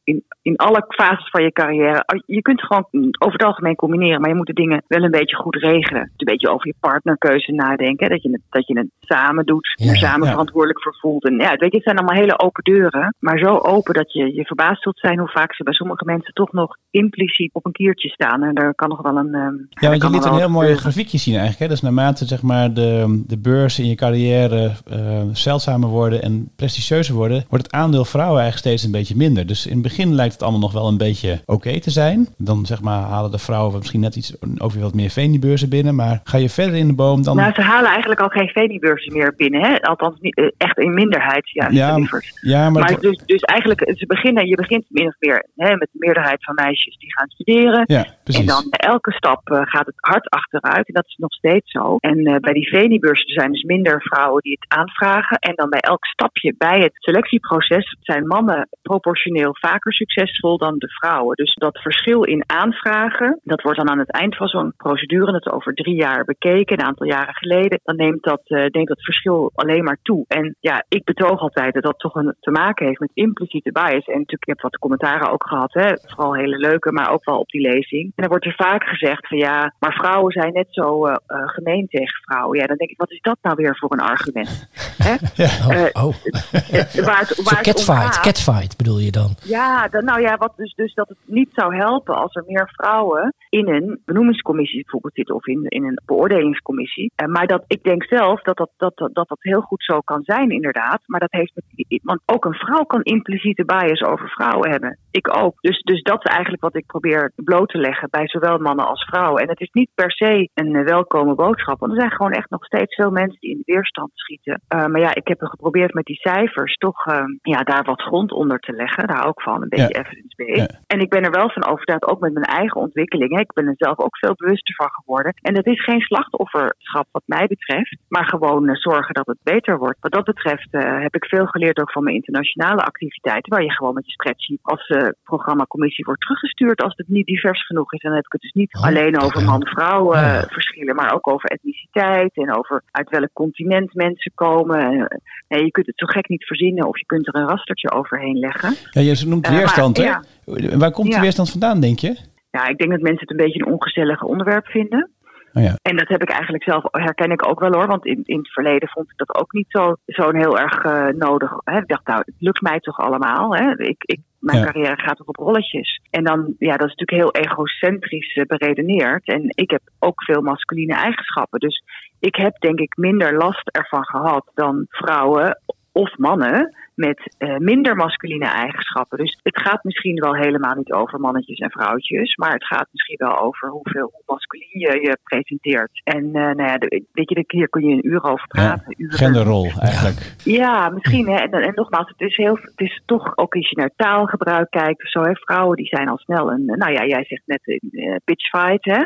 in, in alle fases van je carrière. Je kunt gewoon over het algemeen combineren, maar je moet de dingen wel een beetje goed regelen. Een beetje over je partnerkeuze nadenken. Dat je het, dat je het samen doet, Ja, er samen ja. verantwoordelijk voor voelt. En ja, weet je, het zijn allemaal hele open deuren, maar zo open dat je je verbaasd zult zijn hoe vaak ze bij sommige mensen toch nog impliciet op een kiertje staan. En er kan nog wel een. ehm, Ja, want je liet een heel mooi grafiekje zien eigenlijk. Hè? Dus naarmate zeg maar, de, de beurs in je carrière eh, zeldzamer worden en prestigieuzer worden, wordt het aandeel vrouwen eigenlijk steeds een beetje minder. Dus in het begin lijkt het allemaal nog wel een beetje oké te zijn. Dan zeg maar, halen de vrouwen misschien net iets weer wat meer veniebeurzen binnen. Maar ga je verder in de boom, dan... Nou, ze halen eigenlijk al geen veniebeurzen meer binnen. Hè? Althans, niet, eh, echt in minderheid. Ja, Ja, maar, Maar dus, dus eigenlijk, ze beginnen, je begint min of meer hè, met de meerderheid van meisjes die gaan studeren. ja. En dan bij elke stap eh, gaat het hard achteruit. En dat is nog steeds zo. En eh, bij die veniebeurzen zijn dus minder vrouwen die het aanvragen. En dan bij elk stapje bij het selectieproces zijn mannen proportioneel vaker succesvol dan de vrouwen. Dus dat verschil in aanvragen, dat wordt dan aan het eind van zo'n procedure, dat is over drie jaar bekeken, een aantal jaren geleden, dan neemt dat, eh, neemt dat verschil alleen maar toe. En ja, ik betoog altijd dat dat toch een, te maken heeft met impliciete bias. En natuurlijk, ik heb wat commentaren ook gehad, hè, vooral hele leuke, maar ook wel op die lezing. En dan wordt er vaak gezegd van ja, maar vrouwen zijn net zo eh, gemeen tegen vrouwen. Ja, dan denk ik, wat is dat nou weer voor een argument? Hè? [LAUGHS] Ja. Oh, Eh, oh. Waar het, Zo waar het om catfight, gaat- catfight bedoel je dan? ja, dan, nou ja, wat dus, dus dat het niet zou helpen als er meer vrouwen in een benoemingscommissie bijvoorbeeld zitten of in, in een beoordelingscommissie. Eh, maar dat, ik denk zelf dat dat, dat, dat, dat dat heel goed zo kan zijn, inderdaad. Maar dat heeft want ook een vrouw kan impliciete bias over vrouwen hebben. Ik ook. Dus, dus dat is eigenlijk wat ik probeer bloot te leggen bij zowel mannen als vrouwen. En het is niet per se een eh, welkome boodschap, want er zijn gewoon echt nog steeds veel mensen die in de weerstand schieten. Eh, maar ja, ik heb er geprobeerd met die cijfers toch eh, ja, daar wat grond onder te leggen. Daar ook van, een beetje Ja. evidence-based. Ja. En ik ben er wel van overtuigd, ook met mijn eigen ontwikkeling. hè. Ik ben er zelf ook veel bewuster van geworden. En het is geen slachtofferschap wat mij betreft, maar gewoon eh, zorgen dat het beter wordt. Wat dat betreft heb ik veel geleerd ook van mijn internationale activiteiten, waar je gewoon met je als eh programmacommissie wordt teruggestuurd als het niet divers genoeg is. En dan heb ik het dus niet Oh, alleen over man-vrouw eh, Ja. verschillen, maar ook over etniciteit en over uit welk continent mensen komen. Eh, nee, je kunt het zo gek niet verzinnen of je kunt er een rastertje overheen leggen. Ja, je noemt maar- weerstand, hè? ja. Waar komt die weerstand vandaan, denk je? Ja, ik denk dat mensen het een beetje een ongezellig onderwerp vinden. Oh ja. En dat heb ik eigenlijk zelf, herken ik ook wel hoor. Want in, in het verleden vond ik dat ook niet zo, zo'n heel erg nodig. Hè. Ik dacht, nou, het lukt mij toch allemaal. Hè. Ik, ik, mijn Ja. carrière gaat toch op rolletjes. En dan, ja, dat is natuurlijk heel egocentrisch eh, beredeneerd. En ik heb ook veel masculine eigenschappen. Dus ik heb denk ik minder last ervan gehad dan vrouwen of mannen met eh, minder masculine eigenschappen. Dus het gaat misschien wel helemaal niet over mannetjes en vrouwtjes, maar het gaat misschien wel over hoeveel hoe masculin je je presenteert. En eh, nou ja, de- weet je, hier kun je een uur over Ja, praten. uren. genderrol eigenlijk. Ja, misschien. Hè. En, en nogmaals, het is, heel, het is toch ook als je naar taalgebruik kijkt. of Zo, hè. Vrouwen die zijn al snel een. Nou ja, jij zegt net een bitchfight. Hè.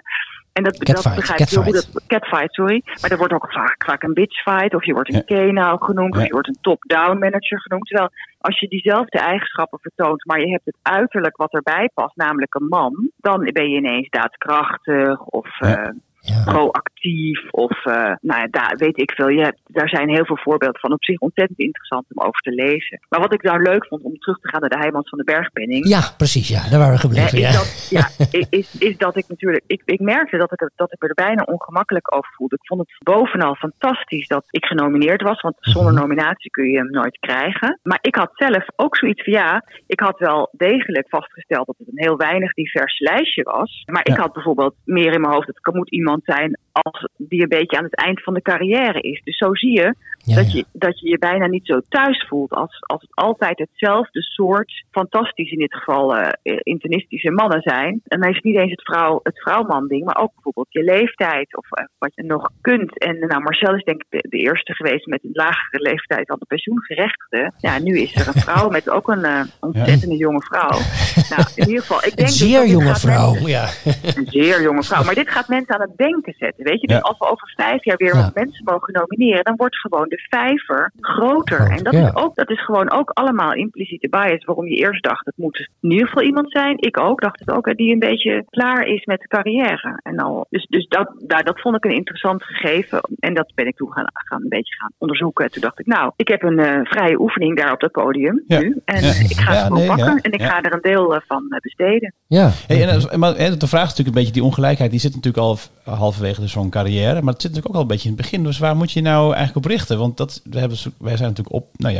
En dat, begrijp ik heel goed. catfight. Dat, catfight, sorry. Maar er wordt ook vaak, vaak een bitchfight. Of je wordt een Ja. Genoemd. Of je wordt een top-down manager genoemd. Terwijl als je diezelfde eigenschappen vertoont. maar je hebt het uiterlijk wat erbij past, namelijk een man. dan ben je ineens daadkrachtig. of. Ja. eh, Ja. proactief of eh, nou ja, daar weet ik veel. Je hebt, daar zijn heel veel voorbeelden van. Op zich ontzettend interessant om over te lezen. Maar wat ik nou leuk vond om terug te gaan naar de Heijmans van de Bergpenning. ja, precies. Ja, daar waren we gebleven. is, Ja. dat, ja, [LAUGHS] is, is dat ik natuurlijk. Ik, ik merkte dat ik, dat ik er bijna ongemakkelijk over voelde. Ik vond het bovenal fantastisch dat ik genomineerd was. Want zonder Mhm. nominatie kun je hem nooit krijgen. Maar ik had zelf ook zoiets van ja. Ik had wel degelijk vastgesteld dat het een heel weinig divers lijstje was. Maar ik had bijvoorbeeld meer in mijn hoofd. Het moet iemand zijn als die een beetje aan het eind van de carrière is. Dus zo zie je Ja, dat, ja. je, dat je je bijna niet zo thuis voelt als, als het altijd hetzelfde soort, fantastisch in dit geval, eh internistische mannen zijn. En dan is het niet eens het, vrouw, het vrouw-man ding, maar ook bijvoorbeeld je leeftijd of eh, wat je nog kunt. En nou, Marcel is denk ik de, de eerste geweest met een lagere leeftijd dan de pensioengerechtigde. Ja, nu is er een [LAUGHS] vrouw met ook een eh, ontzettende jonge vrouw. [LAUGHS] Nou, in ieder geval, ik denk Een dus zeer dat jonge vrouw. mensen- Ja. een zeer jonge vrouw. Maar dit gaat mensen aan het denken zetten. Weet je, dus Ja. als we over vijf jaar weer Ja. wat mensen mogen nomineren, dan wordt gewoon de vijver groter. En dat, ja. is ook, dat is gewoon ook allemaal impliciete bias. Waarom je eerst dacht, het moet in ieder geval iemand zijn. Ik ook, dacht het ook, hè, die een beetje klaar is met de carrière. En al, dus dus dat, daar, dat vond ik een interessant gegeven. En dat ben ik toen gaan, gaan een beetje gaan onderzoeken. En toen dacht ik, nou, ik heb een eh, vrije oefening daar op dat podium Ja. nu. En Ja. ik ga Ja, het gewoon nee, pakken. ja. En ik Ja. ga er een deel eh, van eh, besteden. ja. Hey, en, maar hè, de vraag is natuurlijk een beetje die ongelijkheid. Die zit natuurlijk al halverwege zo'n carrière. Maar het zit natuurlijk ook al een beetje in het begin. Dus waar moet je nou eigenlijk op richten? Want dat, we hebben, wij zijn natuurlijk op. Nou,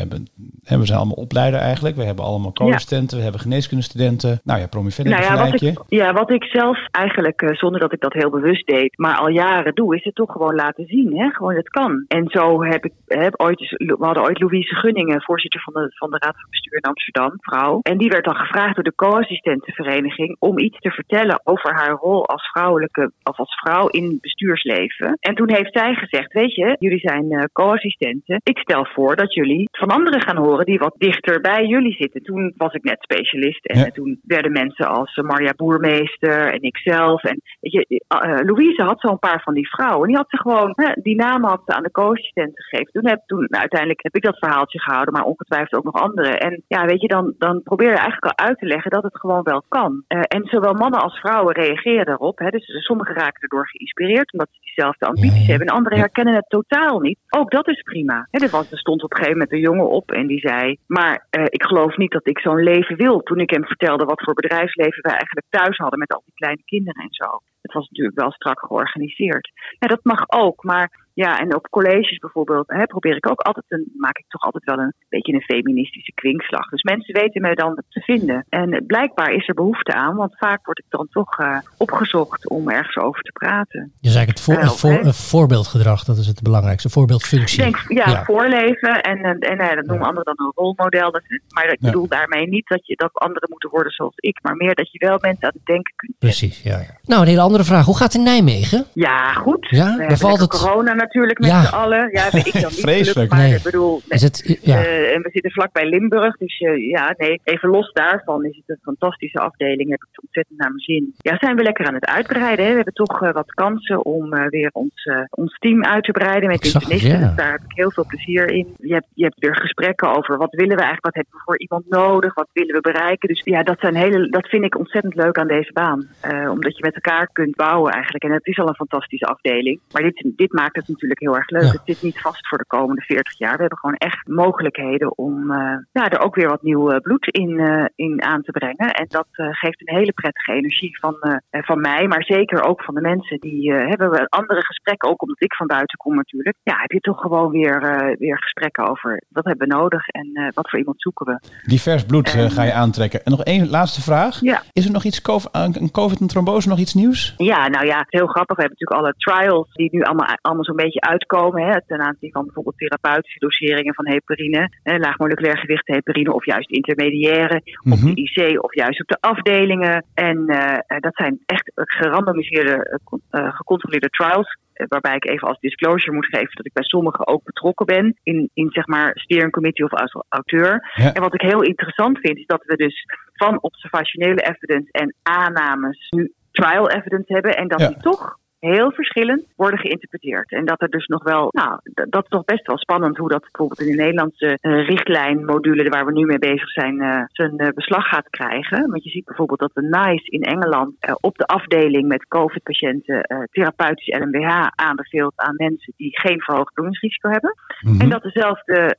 hè, we zijn allemaal opleider eigenlijk. We hebben allemaal co-assistenten. We hebben geneeskundestudenten. Nou ja, promovendus Nou ja, wat ik, ja, wat ik zelf eigenlijk, eh, zonder dat ik dat heel bewust deed, maar al jaren doe, is het toch gewoon laten zien. Hè? Gewoon, het kan. En zo heb ik, heb ooit, we hadden ooit Louise Gunningen, voorzitter van de, van de Raad van Bestuur in Amsterdam, vrouw. En die werd dan gevraagd door de co-assistentenvereniging om iets te vertellen over haar rol als vrouwelijke, of als vrouw in het bestuursleven. En toen heeft zij gezegd, weet je, jullie zijn eh, co-assistenten. Ik stel voor dat jullie van anderen gaan horen die wat dichter bij jullie zitten. Toen was ik net specialist en Ja. eh, toen werden mensen als eh, Marja Boermeester en ikzelf. En weet je, Louise had zo'n paar van die vrouwen. Die had ze gewoon, hè, die namen had ze aan de co-assistenten gegeven. Toen heb, toen, nou, uiteindelijk heb ik dat verhaaltje gehouden, maar ongetwijfeld ook nog anderen. En ja, weet je, dan, dan probeer je eigenlijk al uit te leggen dat het gewoon wel kan. En zowel mannen als vrouwen reageren daarop. Hè. Dus sommigen raken erdoor geïnspireerd omdat ze diezelfde ambities hebben. En anderen herkennen het totaal niet. Ook dat is prima. Hè, er, was, er stond op een gegeven moment een jongen op en die zei... maar eh, ik geloof niet dat ik zo'n leven wil. Toen ik hem vertelde wat voor bedrijfsleven wij eigenlijk thuis hadden... met al die kleine kinderen en zo. Het was natuurlijk wel strak georganiseerd. Ja, dat mag ook, maar ja, en op colleges bijvoorbeeld hè, probeer ik ook altijd een, maak ik toch altijd wel een beetje een feministische kwinkslag. Dus mensen weten mij dan te vinden. En blijkbaar is er behoefte aan, want vaak word ik dan toch eh, opgezocht om ergens over te praten. Dus eigenlijk het, voor, het voorbeeldgedrag, dat is het belangrijkste. Voorbeeldfunctie. Denk, ja, Ja. voorleven en, en, en eh, dat noemen anderen dan een rolmodel. Dat, maar ik Ja. bedoel daarmee niet dat, je, dat anderen moeten worden zoals ik, maar meer dat je wel mensen aan het denken kunt. Precies, ja, ja. Nou, een hele andere vraag. Hoe gaat het in Nijmegen? Ja, goed. Ja, We lekker het? corona natuurlijk met Ja. z'n allen. Ja, ik dan niet [LAUGHS] Vreselijk. maar Nee. ik bedoel, Is het, ja. Eh, en we zitten vlakbij Limburg. Dus eh, ja, nee, even los daarvan is het een fantastische afdeling. Heb ik ontzettend naar mijn zin. Ja, zijn we lekker aan het uitbreiden. Hè? We hebben toch eh, wat kansen om eh, weer ons, ons team uit te breiden met het, internisten. ja. Dus daar heb ik heel veel plezier in. Je hebt, je hebt weer gesprekken over wat willen we eigenlijk, wat hebben we voor iemand nodig, wat willen we bereiken. Dus ja, dat, zijn hele, dat vind ik ontzettend leuk aan deze baan. Eh, omdat je met elkaar kunt bouwen eigenlijk. En het is al een fantastische afdeling. Maar dit, dit maakt het natuurlijk natuurlijk heel erg leuk. Ja. Het zit niet vast voor de komende 40 jaar. We hebben gewoon echt mogelijkheden om eh, ja, er ook weer wat nieuw eh, bloed in, eh, in aan te brengen. En dat geeft een hele prettige energie van, van mij, maar zeker ook van de mensen. Die hebben we andere gesprekken, ook omdat ik van buiten kom natuurlijk. Ja, heb je toch gewoon weer, weer gesprekken over wat hebben we nodig en wat voor iemand zoeken we. Divers bloed ga je aantrekken. En nog één laatste vraag. Ja. Is er nog iets aan COVID en trombose, nog iets nieuws? Ja, nou ja, heel grappig. We hebben natuurlijk alle trials die nu allemaal, allemaal zo'n beetje uitkomen. Hè, ten aanzien van bijvoorbeeld therapeutische doseringen van heparine. Hè, laag moleculair gewicht heparine of juist intermediaire. Op Mhm. de IC of juist op de afdelingen. En eh, eh, dat zijn echt gerandomiseerde, eh, con- gecontroleerde trials. Waarbij ik even als disclosure moet geven dat ik bij sommigen ook betrokken ben. In, in zeg maar steering committee of als auteur. Ja. En wat ik heel interessant vind, is dat we dus van observationele evidence en aannames nu trial evidence hebben. En dat Ja. die toch heel verschillend worden geïnterpreteerd. En dat er dus nog wel, nou, dat is toch best wel spannend hoe dat bijvoorbeeld in de Nederlandse eh, richtlijnmodule waar we nu mee bezig zijn, eh, zijn eh, beslag gaat krijgen. Want je ziet bijvoorbeeld dat de NICE in Engeland op de afdeling met COVID-patiënten therapeutisch LMBH aanbeveelt aan mensen die geen verhoogd bloedingsrisico hebben. Mhm. En dat dezelfde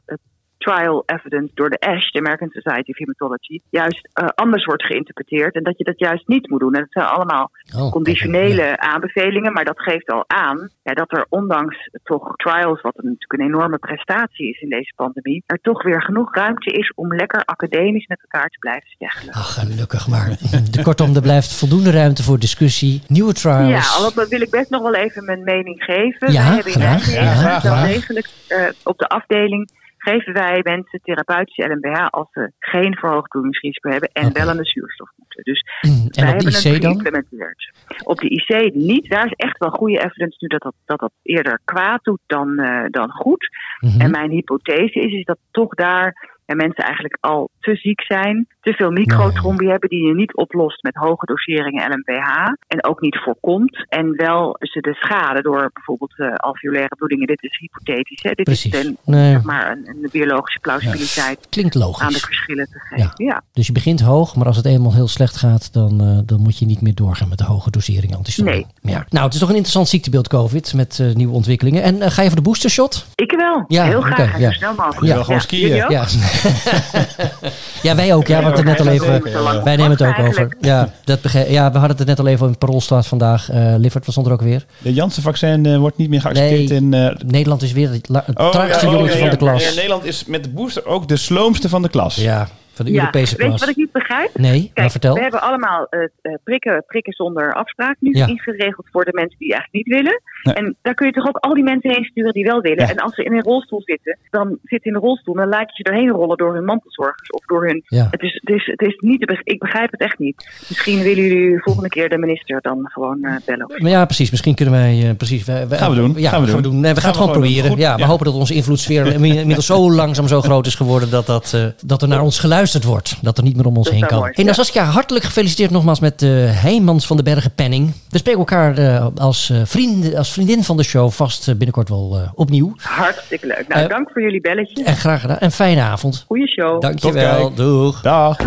trial evidence door de ASH, de American Society of Hematology, juist eh, anders wordt geïnterpreteerd. En dat je dat juist niet moet doen. En dat zijn allemaal Oh, conditionele aanbevelingen, maar dat geeft al aan ja, dat er ondanks toch trials, wat een- natuurlijk een enorme prestatie is in deze pandemie, er toch weer genoeg ruimte is om lekker academisch met elkaar te blijven steggelen. Ach, gelukkig maar. [LAUGHS] De- Kortom, er blijft voldoende ruimte voor discussie, nieuwe trials. Ja, al dat wil ik best nog wel even mijn mening geven. Ja, Wij hebben in graag. Graag, wel graag. degelijk eh, op de afdeling geven wij mensen therapeutische LMBH als ze geen verhoogd bloedingsrisico hebben en wel aan de zuurstof moeten. Dus Mm, wij hebben het IC dan? geïmplementeerd. Op de IC niet. Daar is echt wel goede evidence nu dat dat, dat, dat eerder kwaad doet dan, eh, dan goed. Mhm. En mijn hypothese is, is dat toch daar ja, mensen eigenlijk al te ziek zijn, te veel microtrombie hebben die je niet oplost met hoge doseringen LMPH en ook niet voorkomt. En wel ze de schade door bijvoorbeeld eh alveolaire bloedingen, dit is hypothetisch, hè? dit Precies. is een, Nee. zeg maar een, een biologische plausibiliteit Klinkt aan de logisch. verschillen te geven. Ja. Dus je begint hoog, maar als het eenmaal heel slecht gaat, dan, eh, dan moet je niet meer doorgaan met de hoge dosering antistoffen. Nee. Ja. Nou, het is toch een interessant ziektebeeld COVID met eh, nieuwe ontwikkelingen. En ga je voor de boostershot? Ik wel, Ja, heel graag en ja. zo snel mogelijk. Wil gewoon skiën. Ja. [LAUGHS] ja, wij ook. Ja, we hadden het net al even. Wij nemen het ook over. Ja, dat ja, we hadden het net al even in Parool staat vandaag. Eh Liffert, wat stond er ook weer? De Janssen-vaccin eh, wordt niet meer geaccepteerd Nee. in... eh, Nederland is weer het, oh, traagste ja, oh, jongetje van de klas. Ja, Nederland is met de booster ook de sloomste van de klas. Ja, van de Ja, Europese weet je klas. wat ik niet begrijp? Nee, maar Kijk, vertel. we hebben allemaal eh, prikken, prikken zonder afspraak nu Ja. ingeregeld voor de mensen die eigenlijk niet willen. Nee. En daar kun je toch ook al die mensen heen sturen die wel willen. Ja. En als ze in een rolstoel zitten, dan zitten in de rolstoel. Dan laat je ze erheen rollen door hun mantelzorgers of door hun. Ja. Het is, het is, het is niet ik begrijp het echt niet. Misschien willen jullie volgende keer de minister dan gewoon eh, bellen. of zo. Maar ja, precies. Misschien kunnen wij... eh, precies, wij, wij- Gaan we doen. Ja, Gaan we doen. Nee, we gaan, het gewoon gewoon proberen. ja, we ja. hopen dat onze invloedssfeer [LAUGHS] inmiddels zo langzaam zo groot is geworden... dat, dat, eh, dat er naar ons geluisterd wordt. Dat er niet meer om ons Dat heen kan. mooi Hey, nou. Saskia, hartelijk gefeliciteerd nogmaals met de Heijmans van de Bergen Penning. We spreken elkaar eh, als, eh, vrienden, als vriendin van de show vast eh, binnenkort wel eh, opnieuw. Hartstikke leuk. Nou, Eh, dank voor jullie belletje. En graag gedaan. En fijne avond. Goeie show. Dankjewel. Doeg. Dag.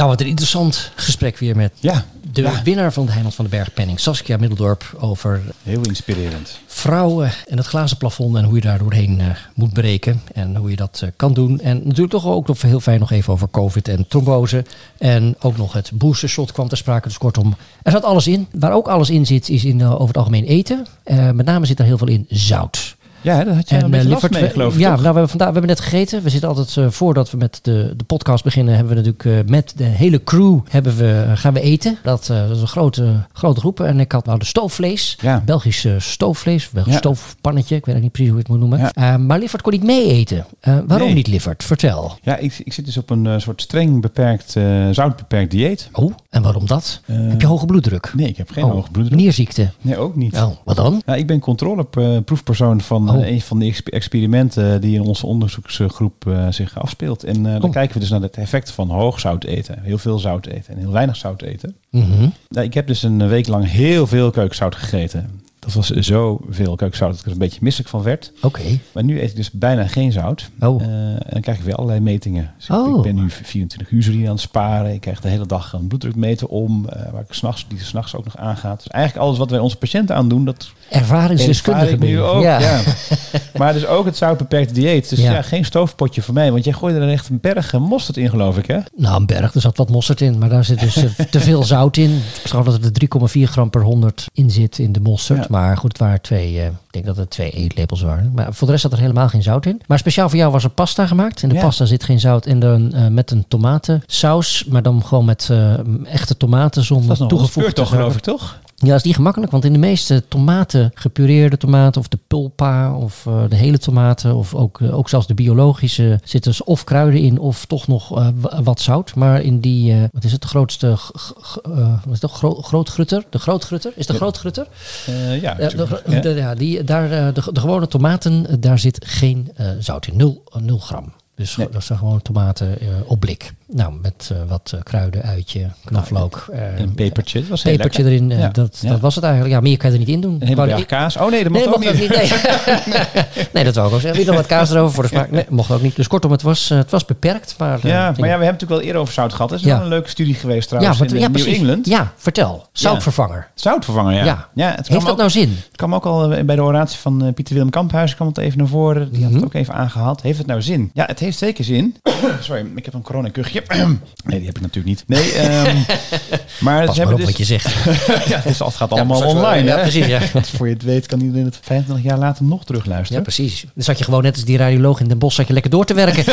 Nou, wat een interessant gesprek weer met Ja, de Ja. winnaar van de Heijmans van de Bergen Penning, Saskia Middeldorp, over heel inspirerend. vrouwen en het glazen plafond en hoe je daar doorheen eh, moet breken en hoe je dat eh, kan doen. En natuurlijk toch ook nog heel fijn nog even over COVID en trombose. En ook nog het boostershot kwam ter sprake. Dus kortom, er zat alles in. Waar ook alles in zit, is in, eh, over het algemeen eten. Met name zit er heel veel in zout. Ja, daar had je een eh, beetje mee, geloof ik. Ja, toch? nou, we, hebben vandaag, we hebben net gegeten. We zitten altijd, eh, voordat we met de, de podcast beginnen, hebben we natuurlijk eh, met de hele crew hebben we, gaan we eten. Dat, dat is een grote, grote groep. En ik had nou de stoofvlees. Ja. Belgisch stoofvlees. Belgisch Ja. stoofpannetje. Ik weet ook niet precies hoe je het moet noemen. Ja. Maar Liffert kon niet mee eten. Waarom Nee. niet, Liffert? Vertel. Ja, ik, ik zit dus op een soort streng beperkt, zoutbeperkt dieet. Oh, En waarom dat? Eh, heb je hoge bloeddruk? Nee, ik heb geen Oh, hoge bloeddruk. Nierziekte? Nee, ook niet. Oh, wat dan? Nou, ik ben controleproefpersoon van Oh. eh, een van de exp- experimenten die in onze onderzoeksgroep eh, zich afspeelt. En dan Oh. kijken we dus naar het effect van hoog zout eten, heel veel zout eten en heel weinig zout eten. Mhm. Nou, ik heb dus een week lang heel veel keukenzout gegeten. Dat was zoveel keukenzout dat ik er een beetje misselijk van werd. Oké. Maar nu eet ik dus bijna geen zout. Oh. Eh, en dan krijg ik weer allerlei metingen. Dus ik- Oh. ik ben nu 24 uur aan het sparen. Ik krijg de hele dag een bloeddrukmeter om. eh, waar ik s'nachts, die s'nachts ook nog aangaat. Dus eigenlijk alles wat wij onze patiënten aandoen, dat Ervaringsdeskundige ervaar nu ook. Ja. Ja. [LAUGHS] maar dus ook het zoutbeperkte dieet. Dus Ja. ja. geen stoofpotje voor mij. Want jij gooide er echt een berg mosterd in, geloof ik, hè? Nou, een berg, er zat wat mosterd in, maar daar zit dus eh, te veel zout in. Ik geloof dat er 3,4 gram per 100 in zit in de mosterd. Ja. Maar goed, het waren twee, eh, ik denk dat het twee eetlepels waren. Maar voor de rest zat er helemaal geen zout in. Maar speciaal voor jou was er pasta gemaakt. In de Ja. pasta zit geen zout. En dan eh, met een tomatensaus, maar dan gewoon met eh, echte tomaten zonder Dat is nog een toegevoegde speurtocht, geloof ik, toch? Ja, dat is niet gemakkelijk, want in de meeste tomaten, gepureerde tomaten of de pulpa of eh, de hele tomaten of ook, eh, ook zelfs de biologische zitten dus of kruiden in of toch nog eh, wa- wat zout. Maar in die, eh, wat is het, de grootste, wat is het, Gro- grootgrutter? De grootgrutter? Is de Ja. grootgrutter? Ja, de, Ja. de- ja, die, daar, de, de gewone tomaten, daar zit geen zout in. Nul, eh, nul gram. Dus Nee. dat zijn gewoon tomaten op blik. Nou, met eh, wat eh, kruiden, uitje, knoflook. eh, En een pepertje. Dat was pepertje lekker. erin. eh, Ja. dat, Ja. dat was het eigenlijk. Ja, meer kan je er niet in doen. Een hele ik- kaas. Oh nee, dat mag Nee, ook mocht niet. ook niet. Nee, [LAUGHS] nee dat wou ik ook zeggen. Wie nog wat kaas erover voor de smaak? Nee, mocht ook niet. Dus kortom, het was, eh, het was beperkt. Maar, eh, Ja, maar ja, we hebben het natuurlijk wel eerder over zout gehad. Dat is wel een leuke studie geweest trouwens in ja, eh, New. England. Ja, vertel. Zoutvervanger. Zoutvervanger, ja. Ja. ja. het Heeft dat ook, nou zin? het kwam ook al eh, bij de oratie van eh, Pieter Willem Kamphuis. kwam het even naar voren. Die had Mhm. het ook even aangehaald. Heeft het nou zin? Ja, het heeft zeker zin. [COUGHS] Sorry, ik heb een coronakuchje. [CLEARS THROAT] nee, die heb ik natuurlijk niet. Nee, ehm, [LAUGHS] maar Pas ze maar hebben op wat dus... je zegt. [LAUGHS] ja, dus het gaat allemaal wel- online, ja, precies, ja. [LAUGHS] Want voor je het weet kan iedereen het 25 jaar later nog Ja, terugluisteren. precies. Dan zat je gewoon net als die radioloog in Den Bosch, zat je lekker door te werken.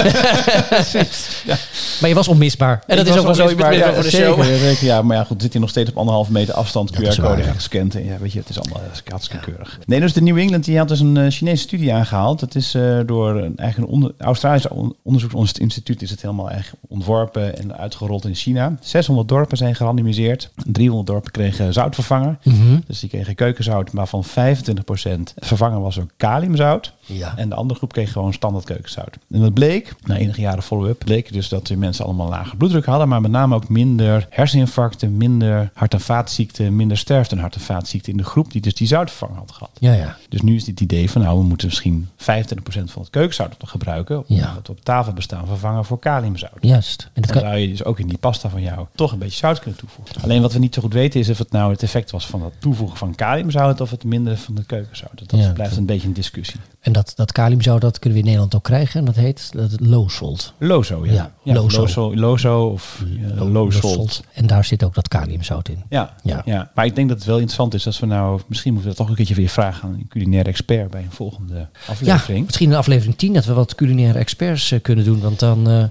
Maar je was onmisbaar. En dat Ik is ook wel zo. Je bent voor de ja, show. zeker, zeker. Ja, maar ja, goed, zit hier nog steeds op anderhalve meter afstand. QR-code ja. gescand. En ja, weet je, het is allemaal eh, hartstikke keurig. Nee, dus de New England die had dus een eh, Chinese studie aangehaald. Dat is eh, door een, eigenlijk een onder, Australisch on- onderzoeksinstituut is het helemaal eigenlijk ontworpen en uitgerold in China. 600 dorpen zijn gerandomiseerd. 300 dorpen kregen zoutvervanger. Mhm. Dus die kregen keukenzout, maar van 25% vervangen was ook kaliumzout. Ja. En de andere groep kreeg gewoon standaard keukenzout. En dat bleek, na enige jaren follow-up, bleek dus dat die mensen allemaal lage bloeddruk hadden, maar met name ook minder herseninfarcten, minder hart- en vaatziekten, minder sterfte en hart- en vaatziekten in de groep die dus die zoutvervanger had gehad. Ja, ja. Dus nu is dit idee van nou, we moeten misschien 25% van het keukenzout gebruiken, Ja. dat we op tafel bestaan, vervangen voor kaliumzout. Juist. En dat Dan kan, zou je dus ook in die pasta van jou toch een beetje zout kunnen toevoegen. Alleen wat we niet zo goed weten is of het nou het effect was van het toevoegen van kaliumzout of het minderen van het keukenzout. Dat Ja, blijft dat- een beetje een discussie. en dat, dat kaliumzout, dat kunnen we in Nederland ook krijgen. En dat heet dat low salt. Lozo, ja. Ja, ja lozo. lozo. Lozo of uh, low salt. En daar zit ook dat kaliumzout in. Ja, Ja. ja. maar ik denk dat het wel interessant is als we nou, misschien moeten we dat toch een keertje weer vragen aan een culinaire expert bij een volgende Ja, aflevering. misschien in aflevering 10 dat we wat culinaire experts eh, kunnen doen. Want dan... eh,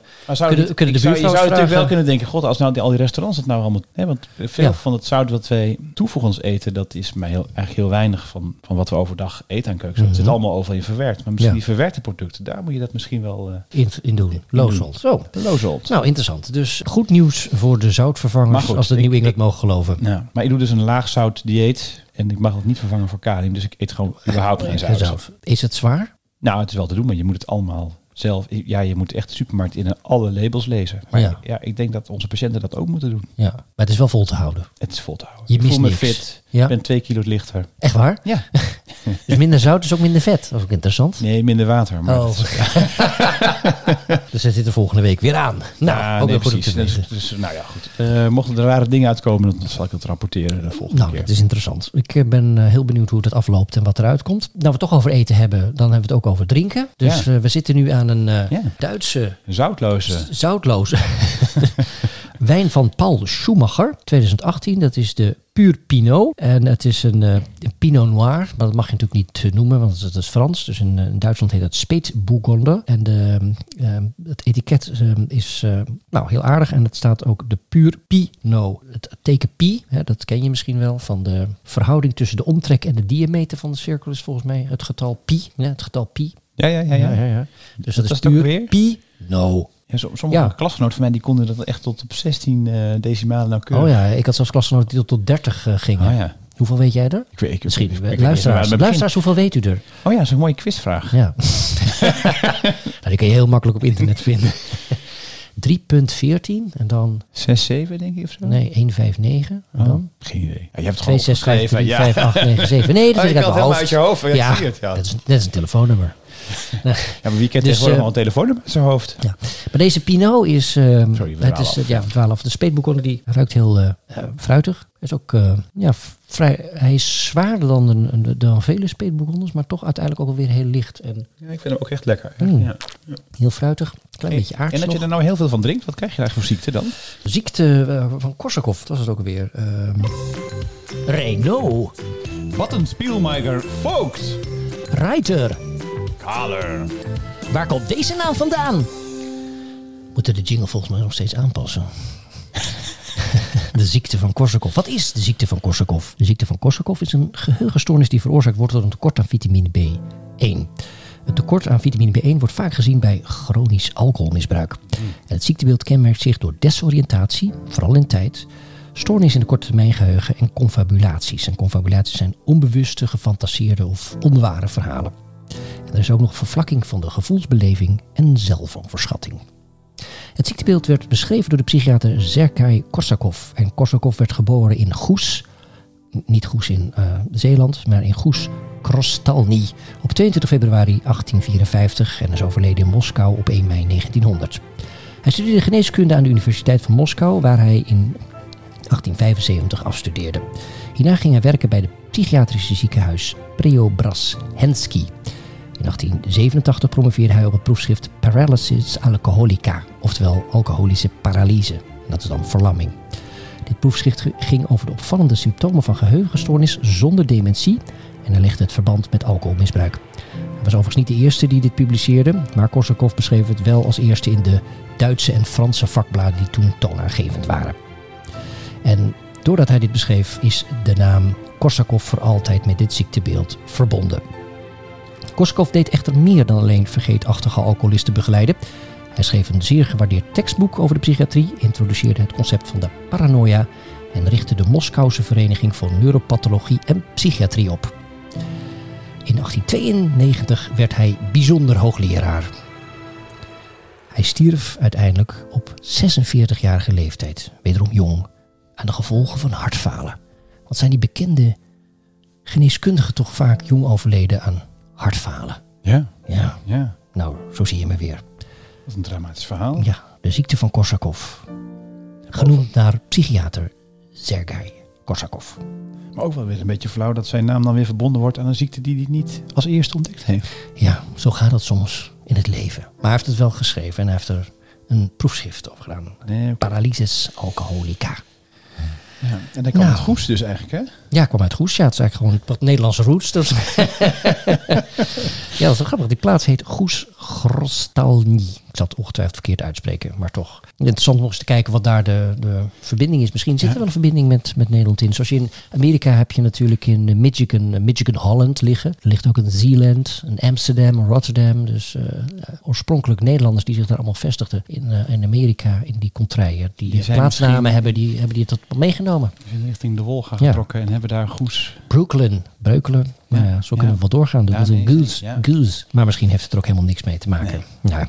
Kunnen- kunnen de zou, je zou natuurlijk wel kunnen denken, god, als nou die, al die restaurants het nou allemaal... Hè, want veel Ja. van het zout wat wij toevoegend eten, dat is mij heel, eigenlijk heel weinig van, van wat we overdag eten aan keukenzout. Het zit allemaal overal in verwerkt. Maar misschien Mhm. Ja. die verwerkte producten, daar moet je dat misschien wel... eh in, in doen. Salt. Zo. salt. Nou, interessant. Dus goed nieuws voor de zoutvervangers goed, als de New England mogen geloven. Ja, maar ik doe dus een laag zout dieet en ik mag het niet vervangen voor kalium. Dus ik eet gewoon überhaupt geen zout. Zout. Is het zwaar? Nou, het is wel te doen, maar je moet het allemaal zelf... Ja, je moet echt de supermarkt in alle labels lezen. Maar Ja. ja. ik denk dat onze patiënten dat ook moeten doen. Ja. Maar het is wel vol te houden. Het is vol te houden. Je ik voel mist me niks. fit. Ja. Ik ben twee kilo lichter. Echt waar? Ja. [LAUGHS] Dus minder zout is ook minder vet. Dat is ook interessant. Nee, minder water. Maar Oh. dat [LAUGHS] Dus het zit er volgende week weer aan. Nou, Ja, ook nee, goed precies. Dus, dus, nou ja, goed. Eh, mochten er rare dingen uitkomen, dan zal ik het rapporteren de volgende Nou, keer. dat is interessant. Ik eh, ben eh, heel benieuwd hoe het afloopt en wat eruit komt. Nou, we het toch over eten hebben, dan hebben we het ook over drinken. Dus Ja. we zitten nu aan een. Duitse Zoutloze. zoutloze [LAUGHS] wijn van Paul Schumacher, 2018. Dat is de Puur Pinot. En het is een, eh, een Pinot Noir, maar dat mag je natuurlijk niet eh, noemen, want het is Frans. Dus in, eh, in Duitsland heet het Spätburgunder. En de, eh, het etiket eh, is nou, heel aardig en het staat ook de Puur Pinot. Het teken pi, hè, dat ken je misschien wel, van de verhouding tussen de omtrek en de diameter van de cirkel is volgens mij het getal pi. Ja, het getal pi. Ja, ja, ja. ja. Ja, ja, ja. Dus dat, is puur weer? Pinot. Ja, som- sommige Ja. klasgenoten van mij die konden dat echt tot op 16 eh decimalen nauwkeurig. Oh ja, ik had zelfs klasgenoten die tot, tot 30 eh, gingen. Oh ja. Hoeveel weet jij er? Ik weet, ik, Misschien. ik, ik, luisteraars, luisteraars, hoeveel weet u er? Oh ja, dat is een mooie quizvraag. Ja. [LAUGHS] nou, die kan je heel makkelijk op internet vinden. [LAUGHS] 3.14 en dan, 6, 7 denk ik of zo? nee, 159 en Oh, dan geen idee. Ja, je hebt het 2, gewoon 6, 5, 3, opgeschreven. 5, 8, 9, 7. Nee, [LAUGHS] dat Oh, je ik uit mijn hoofd. uit je hoofd. Ja, ja. Dat, is, dat is een telefoonnummer. Ja, maar wie kent [LAUGHS] Dus, tegenwoordig eh, al een telefoonnummer in zijn hoofd? Ja. Maar deze Pinot is, ehm, Sorry, het is eh, ja, we dwalen af. De speetboekonde die ruikt heel eh, eh, fruitig. Hij is ook eh, ja, vrij, hij is zwaarder dan, een, een- dan vele speetboekonders, maar toch uiteindelijk ook alweer heel licht en Ja, ik vind hem ook echt lekker. Mm. Ja. heel fruitig. Klein beetje En aards dat je er nou heel veel van drinkt, wat krijg je daar voor ziekte dan? Ziekte eh, van Korsakoff, dat was het ook alweer. Ehm Renault, Wat een Spielmeiger Vogt! Reiter. Kaler. Waar komt deze naam vandaan? Moeten de jingle volgens mij nog steeds aanpassen. [LAUGHS] de ziekte van Korsakoff. Wat is de ziekte van Korsakoff? De ziekte van Korsakoff is een geheugenstoornis die veroorzaakt wordt door een tekort aan vitamine B1. Het tekort aan vitamine B1 wordt vaak gezien bij chronisch alcoholmisbruik. Het ziektebeeld kenmerkt zich door desoriëntatie, vooral in tijd, stoornis in de korte termijn geheugen en confabulaties. En confabulaties zijn onbewuste, gefantaseerde of onware verhalen. Er is ook nog vervlakking van de gevoelsbeleving en zelfoverschatting. Het ziektebeeld werd beschreven door de psychiater Sergei Korsakov. En Korsakov werd geboren in Goes, niet Goes in eh, Zeeland, maar in Goes, Krostalny, op 22 februari 1854 en is overleden in Moskou op 1 mei 1900. Hij studeerde geneeskunde aan de Universiteit van Moskou, waar hij in 1875 afstudeerde. Hierna ging hij werken bij het psychiatrische ziekenhuis Preobrazhensky. In 1887 promoveerde hij op het proefschrift Paralysis Alcoholica, oftewel alcoholische paralyse. Dat is dan verlamming. Dit proefschrift ging over de opvallende symptomen van geheugenstoornis zonder dementie en hij legde het verband met alcoholmisbruik. Hij was overigens niet de eerste die dit publiceerde, maar Korsakoff beschreef het wel als eerste in de Duitse en Franse vakbladen die toen toonaangevend waren. En doordat hij dit beschreef, is de naam Korsakoff voor altijd met dit ziektebeeld verbonden. Korsakoff deed echter meer dan alleen vergeetachtige alcoholisten begeleiden. Hij schreef een zeer gewaardeerd tekstboek over de psychiatrie, introduceerde het concept van de paranoia en richtte de Moskouse Vereniging voor Neuropathologie en Psychiatrie op. In 1892 werd hij bijzonder hoogleraar. Hij stierf uiteindelijk op 46-jarige leeftijd, wederom jong, aan de gevolgen van hartfalen. Wat zijn die bekende geneeskundigen toch vaak jong overleden aan hartfalen? Ja, Ja, ja. nou, zo zie je me weer. Wat een dramatisch verhaal. Ja, de ziekte van Korsakoff. Genoemd naar psychiater Sergei Korsakov. Maar ook wel weer een beetje flauw dat zijn naam dan weer verbonden wordt aan een ziekte die hij niet als eerste ontdekt heeft. Ja, zo gaat dat soms in het leven. Maar hij heeft het wel geschreven en hij heeft er een proefschrift over gedaan. Nee. Paralysis alcoholica. ja. En dan kwam Nou. het goes dus eigenlijk, hè? Ja, kwam uit Goes. Ja, het is eigenlijk gewoon wat Nederlandse roots. Dus. [LAUGHS] ja, dat is wel grappig. Die plaats heet Goes Grostalny. Ik zal het ongetwijfeld verkeerd uitspreken, maar toch. Interessant om eens te kijken wat daar de, de verbinding is. Misschien zit er wel een verbinding met, met Nederland in. Zoals je in Amerika heb je natuurlijk in eh, Michigan, eh, Michigan Holland liggen. Er ligt ook een Zeeland, een Amsterdam, een Rotterdam. Dus eh, oorspronkelijk Nederlanders die zich daar allemaal vestigden in, eh, in Amerika, in die contraien. Die, eh, plaatsnamen misschien- hebben die, hebben die het tot meegenomen. Die zijn richting de Wolga Ja. getrokken en hebben daar goes. Brooklyn, Breukelen. Nou ja, zo kunnen we wel doorgaan. Een nee, goose, goose. Maar misschien heeft het er ook helemaal niks mee te maken. Nou,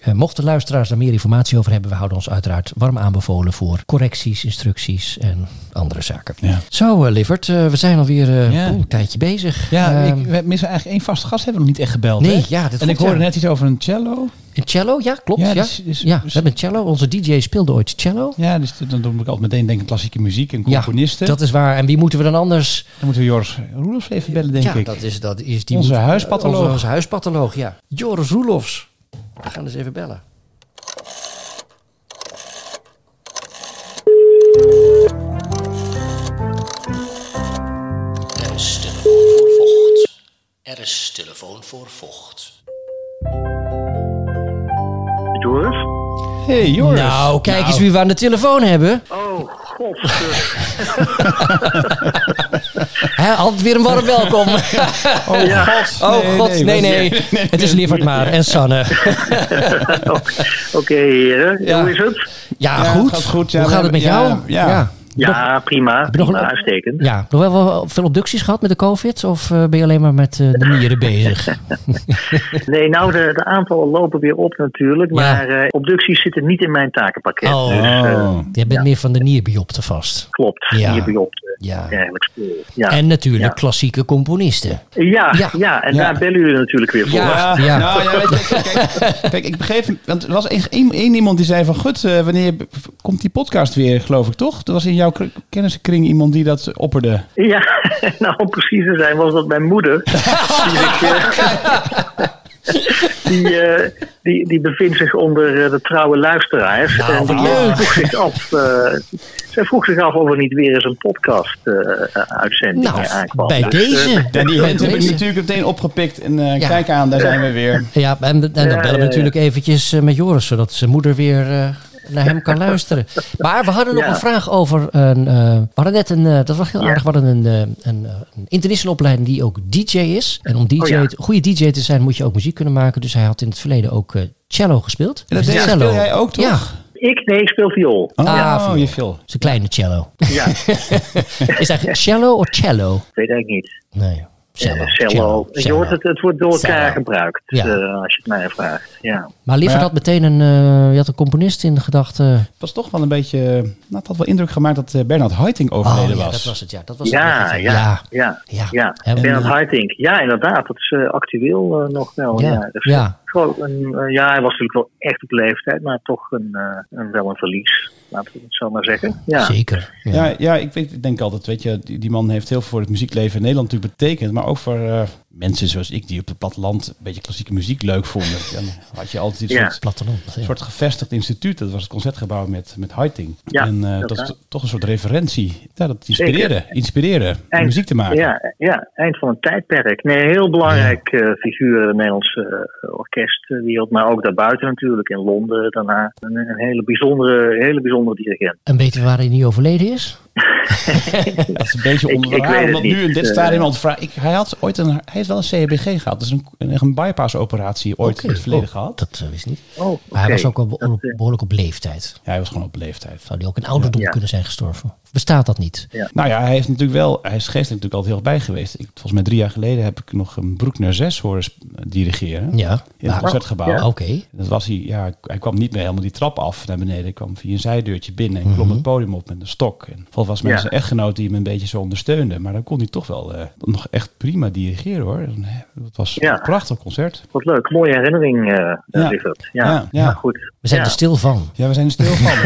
eh, mochten luisteraars daar meer informatie over hebben, we houden ons uiteraard warm aanbevolen voor correcties, instructies en andere zaken. Ja. Zo, eh, Lievert, eh, we zijn alweer Ja. een tijdje bezig. Ja, Ehm, ik, we missen eigenlijk één vaste gast, hebben we nog niet echt gebeld. Nee, hè? ja, dat En ik hoorde net iets over een cello. Een cello, ja, klopt. Ja, Ja, ja. dus- dus- we dus- hebben een cello. Onze DJ speelde ooit cello. Ja, dus dan moet ik altijd meteen denken aan klassieke muziek en componisten. Ja, dat is waar. En wie moeten we dan anders? Dan moeten we Joris Roelofs even bellen, denk ja, ik. dat is, dat is die Onze moet- huispatholoog. Onze, onze huispatholoog, ja. Joris Roelofs. We gaan eens even bellen. Er is telefoon voor vocht. Er is telefoon voor vocht. Joris? Hey Joris. Nou, kijk eens wie we aan de telefoon hebben. Oh, god. [LAUGHS] Hè, altijd weer een warm welkom. [LAUGHS] Oh god. Oh god, nee, nee. Het is Lievert maar en Sanne. [LAUGHS] Oké, heren. Ja. Hoe is het? Ja, Ja, goed. het goed. Ja, Hoe gaat het met jou? ja, ja. Ja, prima. je nog prima een- uitstekend. Ja, nog wel wel veel obducties gehad met de COVID? Of eh, ben je alleen maar met eh, de nieren [LAUGHS] bezig? [LAUGHS] Nee, nou, de, de aantallen lopen weer op natuurlijk. Ja. Maar eh, obducties zitten niet in mijn takenpakket. Oh. Dus, eh, Oh. Jij bent meer van de nierbiopte vast. klopt. Ja. Hier biopte. Ja. Ja. En natuurlijk Ja. klassieke componisten. Ja, Ja. ja. en Ja. daar bellen jullie natuurlijk weer voor. Ja. Ja, Nou, ja, weet je, kijk, kijk, ik begreep, want er was één, iemand die zei van, goed, eh, wanneer komt die podcast weer, geloof ik, toch? Er was in jouw k- kennissenkring iemand die dat opperde. Ja, [LAUGHS] nou om precies te zijn was dat mijn moeder. [LAUGHS] die, eh, die, eh, die, die bevindt zich onder eh, de trouwe luisteraars. Nou, en die vroeg zich af, eh, zij vroeg zich af of er niet weer eens een podcast-uitzending Nou, aankwam. bij Dus, deze. Ja, die ik deze. natuurlijk meteen opgepikt. En eh, Ja. kijk aan, daar zijn we weer. Ja, en, en dan Ja, bellen we natuurlijk eventjes met Joris, zodat zijn moeder weer eh, naar hem kan luisteren. Maar we hadden nog Ja. een vraag over een. eh, we hadden net een. eh, dat was heel Ja. aardig. We hadden een, eh, een, een international opleiding die ook DJ is. En om DJ, Oh ja. te- goede DJ te zijn moet je ook muziek kunnen maken. Dus hij had in het verleden ook eh, cello gespeeld. En dat deed- cello. speel jij ook, toch? Ja, Ik, nee, ik speel viool. Oh, Ah, oh, je viel. zijn kleine cello. Ja, [LAUGHS] is eigenlijk [LAUGHS] cello of cello? weet ik niet. Nee, cello. Eh, cello. Je cello. hoort het, het wordt door elkaar Cello. gebruikt, Ja. eh, als je het mij vraagt. Ja. Maar ja. had meteen een. eh, je had een componist in de gedachte. Het was toch wel een beetje, nou, het had wel indruk gemaakt dat eh, Bernard Haitink overleden oh, ja, was. dat was het. Ja, dat was Ja, het. ja, ja. ja, Ja. ja. En, Bernard eh, Haitink. Ja, inderdaad. Dat is eh, actueel eh, nog wel. Ja, Gewoon een, eh, ja, hij was natuurlijk wel echt op leeftijd, maar toch een, eh, een, wel een verlies. Laten we het zo maar zeggen. Ja, Zeker. Ja. Ja, ja ik, weet, ik denk altijd, weet je, die, die man heeft heel veel voor het muziekleven in Nederland natuurlijk betekend. Maar ook voor eh, mensen zoals ik die op het platteland een beetje klassieke muziek leuk vonden. [LAUGHS] Dan had je altijd dit Ja. soort, Platteland. ja. soort gevestigd instituut. Dat was het concertgebouw met, met. Ja, en eh, dat is toch een soort referentie. Ja, dat inspireerde. Eind- muziek te maken. Ja, ja, eind van een tijdperk. Nee, een heel belangrijk eh, figuur in het Nederlandse eh, orkestwereld. Maar ook daarbuiten natuurlijk, in Londen daarna. Een, een hele, bijzondere, hele bijzondere dirigent. En weet je waar hij nu overleden is? [LAUGHS] Dat is een beetje het omdat nu niet, in dit stadium. Ik, hij had ooit een, hij heeft wel een CBG gehad. Dus een, een, een bypass-operatie ooit in het verleden Oh, gehad. Dat eh, wist ik niet. Oh. Maar hij was ook al eh, behoorlijk op leeftijd. Ja, hij was gewoon op leeftijd. Zou hij ook in ouderdom Ja. kunnen zijn gestorven? Bestaat dat niet? Nou ja, hij heeft natuurlijk wel, hij is geestelijk natuurlijk altijd heel bij geweest. Ik, volgens mij drie jaar geleden heb ik nog een Broekner 6 horen dirigeren. Ja. In het concertgebouw. Oké. Dat was hij, ja, hij kwam niet meer helemaal die trap af naar beneden. Hij kwam via een zijdeurtje binnen en Mhm. klom het podium op met een stok. En volgens was mij Ja. zijn echtgenoot die hem een beetje zo ondersteunde. Maar dan kon hij toch wel eh, nog echt prima dirigeren hoor. En, eh, Het was Ja. een prachtig concert. Wat leuk, mooie herinnering, eh Ja. ja. Lievert. Ja, Ja, ja. ja. goed. We zijn ja. er stil van. Ja, we zijn er stil van.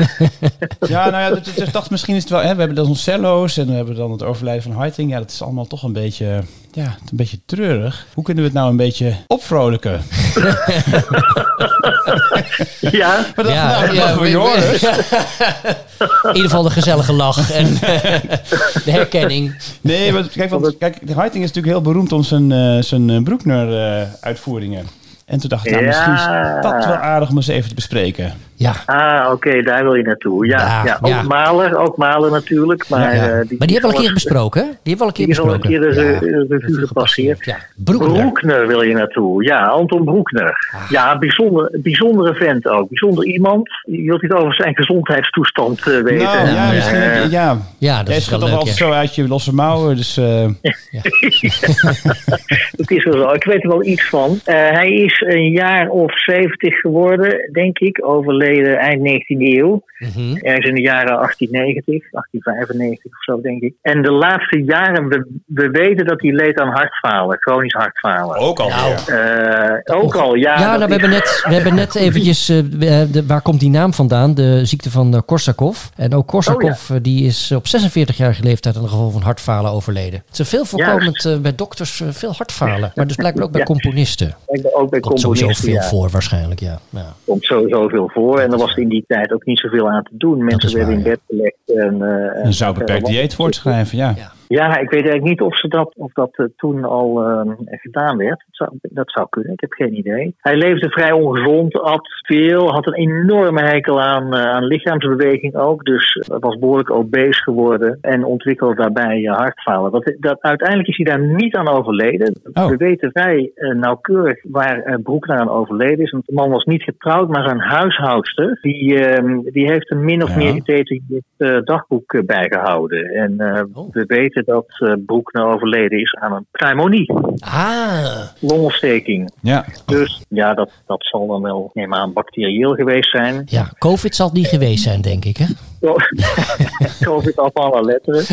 [LAUGHS] ja, nou ja, dus- dus ik dacht misschien is het wel... Hè, we hebben dan ons cello's en we hebben dan het overlijden van Heiting. Ja, dat is allemaal toch een beetje... Ja, een beetje treurig. Hoe kunnen we het nou een beetje opvrolijken? [LAUGHS] Ja, Maar dat, nou, voor we- Joris. In ieder geval de gezellige lach en [LAUGHS] de herkenning. Nee, maar kijk, want, kijk, de Heiting is natuurlijk heel beroemd om zijn, eh zijn eh, Broekner-uitvoeringen. En toen dacht ik, nou, misschien is dat wel aardig om eens even te bespreken. Ja. ah, oké, daar wil je naartoe. Ja, Ja, ja, ook ja. Mahler, ook natuurlijk. Maar, ja. eh, maar die hebben we al een keer besproken, hè? Die hebben we al een keer Die is al een besproken. keer de Ja, re- revue gepasseerd. Ja. Broekner. Broekner wil je naartoe. Ja, Anton Broekner. Ah. Ja, bijzonder, bijzondere vent ook. Bijzonder iemand. Je wilt iets over zijn gezondheidstoestand eh, weten. Nou, ja, misschien eh, je, ja. Ja, dat Jij is toch altijd ja. zo uit je losse mouwen, dus... eh, Het [LAUGHS] is wel zo. Ik weet er wel iets van. Eh, hij is een jaar of 70 geworden, denk ik. Overleden eind 19e eeuw. Mhm. Ergens in de jaren 1890, 1895 of zo, denk ik. En de laatste jaren, we, we weten dat hij leed aan hartfalen. Chronisch hartfalen. ook al. Nou, Eh, ook al, ja. Ja, nou, we, is- hebben net, we hebben net [LAUGHS] eventjes, eh, de, waar komt die naam vandaan? De ziekte van eh, Korsakoff. En ook Korsakoff, eh, die is op 46-jarige leeftijd aan de gevolg van hartfalen overleden. Het is veel voorkomend eh, bij dokters, eh, veel hartfalen. Maar dus blijkbaar ook bij Ja. componisten. Ook bij Komt sowieso veel ja. voor waarschijnlijk, ja. ja. komt sowieso veel voor. En er was in die tijd ook niet zoveel aan te doen. Mensen werden waar, in bed gelegd. En, eh, Een zou en dieet voortschrijven, ja. Ja. Ja, ik weet eigenlijk niet of, ze dat, of dat eh, toen al eh, gedaan werd. Dat zou, dat zou kunnen, ik heb geen idee. Hij leefde vrij ongezond, at veel, had een enorme hekel aan, eh, aan lichaamsbeweging ook. Dus eh, was behoorlijk obese geworden en ontwikkelde daarbij hartfalen. Dat, dat, uiteindelijk is hij daar niet aan overleden. Oh. We weten vrij nauwkeurig waar eh, Broekner aan overleden is. Want de man was niet getrouwd, maar zijn huishoudster. Die, ehm, die heeft hem min of Ja. meer gedetailleerd dagboek eh, bijgehouden. En Oh. we weten dat eh Broekner overleden is aan een pneumonie, Ah, longontsteking. Ja. Dus ja, dat, dat zal dan wel, neem aan, bacterieel geweest zijn. ja, COVID zal het niet geweest zijn, denk ik, hè? [LAUGHS] COVID af alle letteren.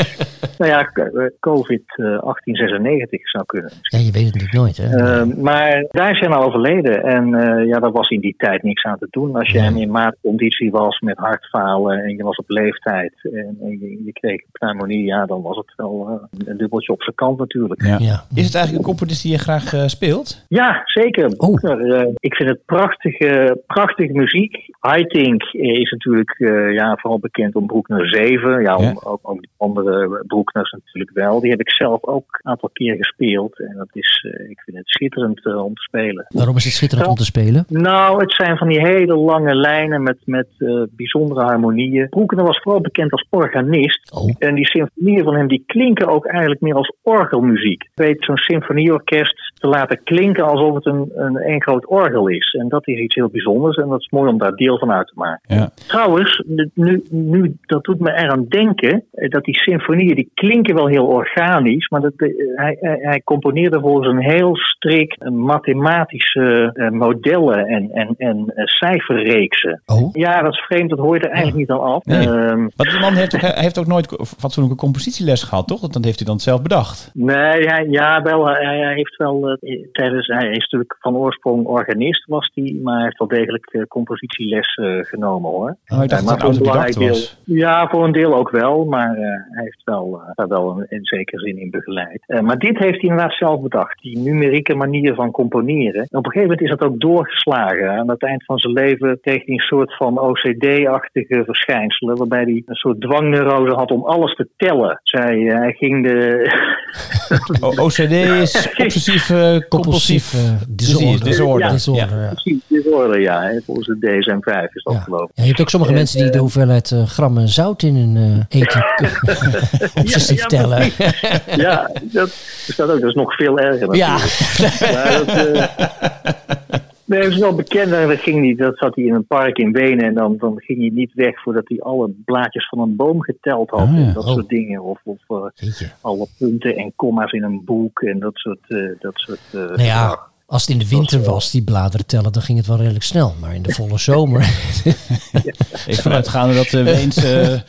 [LAUGHS] nou ja, k- COVID eh, 1896 zou kunnen. Ja, je weet het natuurlijk nooit, hè? Uh, maar daar hij nou overleden. En uh, ja, daar was in die tijd niks aan te doen. Als je hem in maatconditie was met hartfalen en je was op leeftijd en, en je, je kreeg pneumonie, ja, dan was het wel uh, een dubbeltje op zijn kant natuurlijk. Ja. Ja. Is het eigenlijk een componist die je graag eh, speelt? Ja, zeker. Oh. Eh, ik vind het prachtige, prachtige muziek. Haitink is natuurlijk eh, vooral bekend om Broekner 7. Ja, om, Ja. Ook, ook die andere Broekners natuurlijk wel. Die heb ik zelf ook een aantal keer gespeeld. En dat is, eh, ik vind het schitterend eh, om te spelen. Waarom is het schitterend om te spelen? Nou, het zijn van die hele lange lijnen met, met eh, bijzondere harmonieën. Broekner was vooral bekend als organist. Oh, En die symfonieën van hem die klinken ook eigenlijk meer als orgelmuziek. Ik weet zo'n symfonieorkest te laten klinken alsof het een, een, een groot orgel is. En dat is iets heel bijzonders en dat is mooi om daar deel van uit te maken. Ja. Trouwens, nu, nu, dat doet me eraan denken eh, dat die symfonieën die klinken wel heel organisch, maar dat, eh, hij, hij, hij componeerde volgens een heel strikt eh, mathematische modellen en, en, en cijferreeksen. oh. Ja, dat is vreemd, dat hoor je er eigenlijk niet aan af. Nee. Ehm, Want die man heeft, ook- hij heeft ook nooit fatsoenlijke compositieles gehad, toch? Dat heeft hij dan zelf bedacht. Nee, hij, ja, wel. Hij, hij heeft wel eh, tijdens. Hij is natuurlijk van oorsprong organist, was hij, maar hij heeft wel degelijk eh, compositieles eh, genomen hoor. Oh, ik dacht Eh, dat belangrijk was. Ja, voor een deel ook wel, maar hij heeft wel, daar wel een, in zekere zin in begeleid. Maar dit heeft hij inderdaad zelf bedacht, die numerieke manier van componeren. En op een gegeven moment is dat ook doorgeslagen. Aan het eind van zijn leven kreeg hij een soort van OCD-achtige verschijnselen, waarbij hij een soort dwangneurose had om alles te tellen. Zij, hij ging de. [LAUGHS] O- OCD is [LAUGHS] obsessief eh, compulsief eh, disorder. disorder. Ja. Disorder, ja. Precies, disorder, ja. Volgens de DSM-5 is dat Ja. geloof ik. Ja, je hebt ook sommige En, mensen die de eh, hoeveelheid eh, grammen zout in hun eh, eten [LAUGHS] obsessief ja, [LAUGHS] tellen. Ja, dat is dat ook. Dat is nog veel erger Ja. natuurlijk. [LAUGHS] Ja, dat, eh, nee, dat is wel bekend. En dat, ging niet, dat zat hij in een park in Wenen. En dan, dan ging hij niet weg voordat hij alle blaadjes van een boom geteld had. Ja. En dat Oh. soort dingen. Of, of eh, alle punten en komma's in een boek. En dat soort... eh, dat soort eh, Nou ja, als het in de winter was, die bladeren tellen, dan ging het wel redelijk snel. Maar in de volle zomer. [LAUGHS] Even vanuitgaande dat de Weens eh, eh,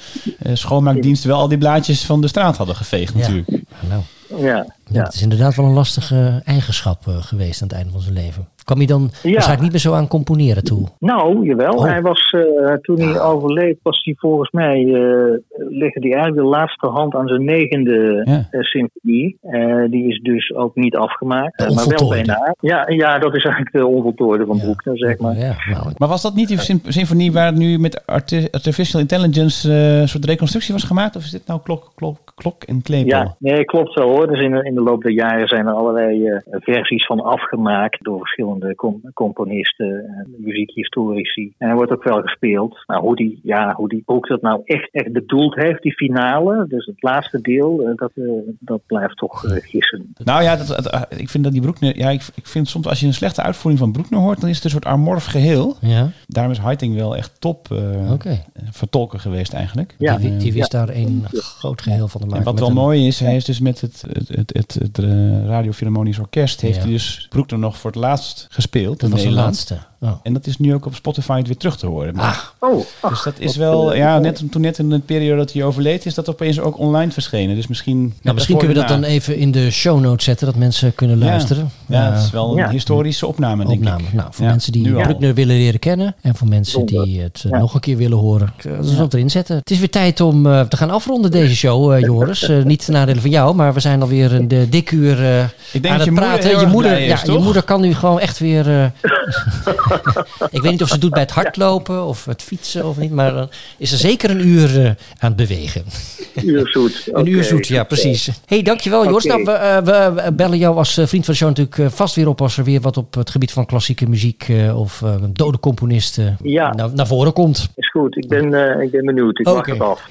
schoonmaakdiensten wel al die blaadjes van de straat hadden geveegd Ja. Nou, Ja, ja, ja. het is inderdaad wel een lastige eigenschap eh, geweest aan het einde van zijn leven. Kwam hij dan Ja. waarschijnlijk niet meer zo aan componeren toe? Nou, jawel. Oh. Hij was, eh, toen hij overleed, was hij volgens mij, eh legde hij eigenlijk de laatste hand aan zijn negende Ja. symfonie. Eh, die is dus ook niet afgemaakt. De maar wel bijna. Ja, ja, dat is eigenlijk de onvoltooide van Ja. Broekner, zeg maar. Ja, nou, Maar was dat niet die sym- symfonie waar het nu met arti- artificial intelligence eh, een soort reconstructie was gemaakt? Of is dit nou klok, klok, klok en klepel? Ja, nee, klopt wel hoor. Dus in de, in de loop der jaren zijn er allerlei eh, versies van afgemaakt door verschillende com- componisten, muziekhistorici. En hij wordt ook wel gespeeld. Nou, hoe die, ja, hoe die ook dat nou echt, echt bedoeld heeft, die finale, dus het laatste deel, eh, dat, eh, dat blijft toch gissen. Nou ja, dat, dat- ik vind dat die Broekner... Ja, ik, ik vind soms als je een slechte uitvoering van Broekner hoort, dan is het een soort amorf geheel. ja, Daarom is Heiting wel echt top eh, oké. vertolker geweest eigenlijk. Ja. die, die wist daar een groot geheel van te maken. En wat wel een- mooi is, hij is dus met het, het, het, het, het, eh, Radio Philharmonisch Orkest, heeft hij dus Broekner nog voor het laatst gespeeld Dat was de laatste. Oh. En dat is nu ook op Spotify weer terug te horen. Ah, Oh, ach, dus dat is wel, ja, net, toen net in de periode dat hij overleed, is dat opeens ook online verschenen. Dus misschien. nou, misschien kunnen we dat dan even in de show notes zetten, dat mensen kunnen Ja. luisteren. Ja, het is wel een Ja. historische opname, denk opname. ik. Nou, voor Ja, mensen die. Bruckner willen leren kennen en voor mensen die het eh, Ja. nog een keer willen horen. Ik, Dat is wat erin zetten. Het is weer tijd om eh, te gaan afronden deze show, eh, Joris. Niet ten nadele van jou, maar we zijn alweer een dik uur eh, Ik denk aan dat het je moeder praten. heel je, moeder, blij is, ja, je moeder kan nu gewoon echt weer. [LAUGHS] eh, ik weet niet of ze het doet bij het hardlopen of het fietsen of niet, maar dan is er zeker een uur eh, aan het bewegen. Uur zoet. Een uur zoet, [LAUGHS] ja, goed, precies. hey, dankjewel Joost. Oké. Nou, we, eh, we bellen jou als eh, vriend van de show natuurlijk eh, vast weer op als er weer wat op het gebied van klassieke muziek eh, of eh, een dode componist eh, Ja. naar, naar voren komt. Is goed, ik ben, eh, ik ben benieuwd. Ik Oké. wacht het af.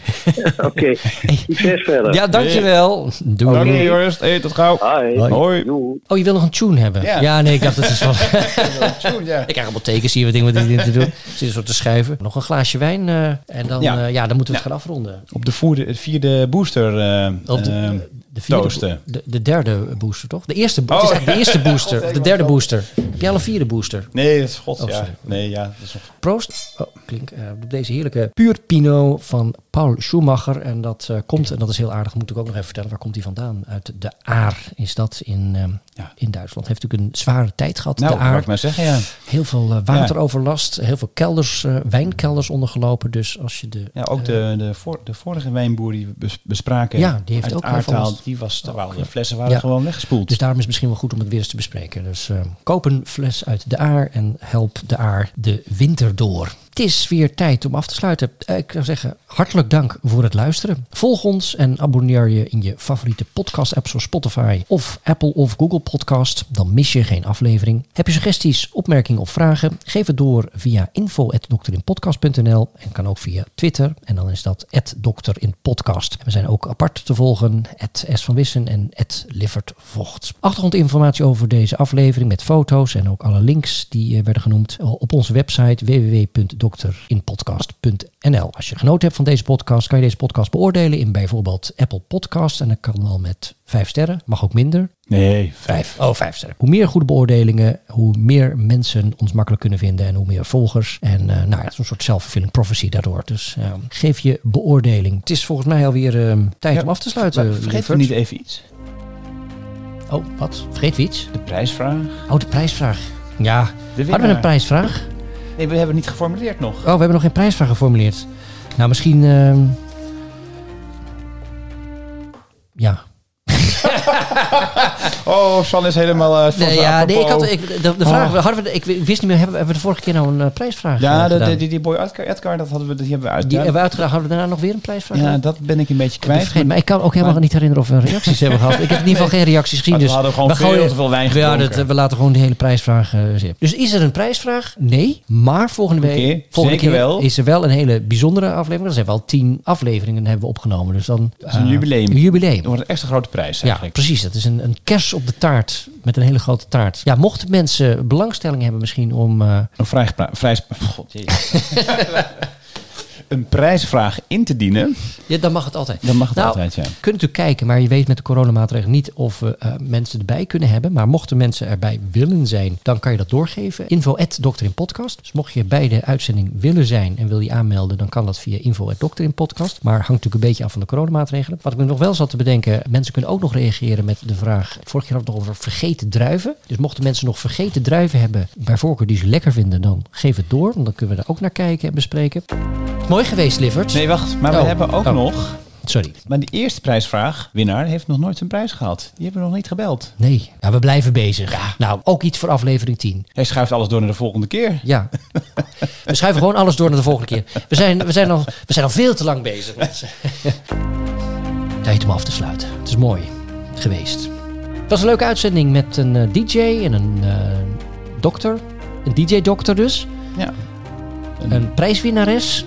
[LAUGHS] Oké, succes verder. Ja, dankjewel. Doei. Oké, Joost. Hey, tot gauw. Hoi. Hoi. Oh, je wil nog een tune hebben? Ja. nee, ik dacht het is van... [LAUGHS] Tjoen, ja. ik krijg allemaal tekens hier, wat dingen wat ik te doen. [LAUGHS] Zit zo te schuiven. Nog een glaasje wijn eh, en dan, Ja. ja. dan moeten we het gaan afronden. Op de voerde, vierde booster eh, Op de, eh, de, vierde toosten. de, de derde booster, toch? De eerste, bo- Oh, het is eigenlijk de eerste booster. God, [LAUGHS] de derde booster. Heb jij al een vierde booster? Nee, dat is god, Oh, ja. Nee, ja. Dat is nog... Proost. Oh, klink. eh, op deze heerlijke puur Pinot van Paul Schumacher. En dat eh, komt, en dat is heel aardig, moet ik ook nog even vertellen. Waar komt hij vandaan? Uit de Aar is dat in, eh, Ja. in Duitsland. Heeft natuurlijk een zware tijd gehad, Nou, de wou Aar. ik maar zeggen, ja. Heel veel eh, wateroverlast, heel veel kelders, eh, wijnkelders ondergelopen. Dus als je de... Ja, ook de, de, voor, de vorige wijnboer die we bes- bespraken. Ja, die heeft ook aardtaal, Die was, Oh, de flessen waren Ja. gewoon weggespoeld. Dus daarom is het misschien wel goed om het weer eens te bespreken. Dus eh, koop een fles uit de Aar en help de Aar de winter door. Het is weer tijd om af te sluiten. Eh, ik zou zeggen, hartelijk dank voor het luisteren. Volg ons en abonneer je in je favoriete podcast-app zoals Spotify of Apple of Google Podcast. Dan mis je geen aflevering. Heb je suggesties, opmerkingen of vragen? Geef het door via info.dokterinpodcast.nl en kan ook via Twitter. En dan is dat @dokterinpodcast. We zijn ook apart te volgen, S van Wissen en Liffert Vocht. Achtergrondinformatie over deze aflevering met foto's en ook alle links die eh, werden genoemd op onze website www.dokterinpodcast.nl. Als je genoten hebt van deze podcast, kan je deze podcast beoordelen in bijvoorbeeld Apple Podcasts. En dat kan al met vijf sterren, mag ook minder. Nee, vijf. Oh, vijf sterren. Hoe meer goede beoordelingen, hoe meer mensen ons makkelijk kunnen vinden en hoe meer volgers. En eh, nou ja, het is een soort self-fulfilling prophecy daardoor. Dus eh, geef je beoordeling. Het is volgens mij alweer eh, tijd Ja, om af te sluiten. Vergeet lieverd. niet even iets. Oh, wat? Vergeet we iets? De prijsvraag. Oh, de prijsvraag. Ja, De hadden we een prijsvraag? Nee, we hebben het niet geformuleerd nog. Oh, we hebben nog geen prijsvraag geformuleerd. Nou, misschien... ehm, ja. [LAUGHS] Oh, San is helemaal... van Nee, ja, nee, ik had, ik, de, de vraag, Oh. hadden we, ik wist niet meer, hebben, hebben we de vorige keer nou een eh, prijsvraag Ja, eh, de, gedaan? de- die, die boy Edgar, Edgar, dat hadden we, die hebben we uit. Die hebben we uitgedaan. Hadden we daarna nog weer een prijsvraag? ja, dat ben ik een beetje kwijt. maar ik kan ook helemaal Maar- niet herinneren of we reacties hebben gehad. Ik heb in ieder geval geen reacties gezien. Maar we Dus hadden gewoon we veel gooien- te veel wijn Ja, gedronken. dat, we laten gewoon de hele prijsvraag zitten. Dus is er een prijsvraag? Nee. Maar volgende week volgende keer wel. is er wel een hele bijzondere aflevering. Er zijn wel tien afleveringen hebben we opgenomen. Dus dan, is een jubileum. Een jubileum. Dat wordt een extra grote prijs Ja, eigenlijk. Precies. Dat is een, een kers op de taart. Met een hele grote taart. Ja, mochten mensen belangstelling hebben misschien om... eh, Een vrijspra- vrijsp- God, jezus. [LAUGHS] een prijsvraag in te dienen, ja, dan mag het altijd. dan mag het Nou, altijd, ja. Je kunt natuurlijk kijken, maar je weet met de coronamaatregelen niet of we eh, mensen erbij kunnen hebben. Maar mochten mensen erbij willen zijn, dan kan je dat doorgeven. Info Podcast. Dus mocht je bij de uitzending willen zijn en wil je aanmelden, dan kan dat via info Podcast. Maar hangt natuurlijk een beetje af van de coronamaatregelen. Wat ik me nog wel zat te bedenken, mensen kunnen ook nog reageren met de vraag. Vorig jaar had het nog over vergeten druiven. Dus mochten mensen nog vergeten druiven hebben, bij voorkeur die ze lekker vinden, dan geef het door. Want dan kunnen we daar ook naar kijken en bespreken. Mooi geweest, Lievert. Nee, wacht. Maar Oh. we hebben ook Oh. nog... Sorry. Maar die eerste prijsvraag, winnaar, heeft nog nooit zijn prijs gehad. Die hebben we nog niet gebeld. Nee, ja, we blijven bezig. Nou, ook iets voor aflevering 10. Hij schuift alles door naar de volgende keer. Ja. [LAUGHS] We schuiven gewoon alles door naar de volgende keer. We zijn, we zijn, al, we zijn al veel te lang bezig. [LAUGHS] mensen. Tijd om af te sluiten. Het is mooi geweest. Het was een leuke uitzending met een eh, DJ en een eh, dokter. Een DJ-dokter dus. Ja. Een prijswinnares.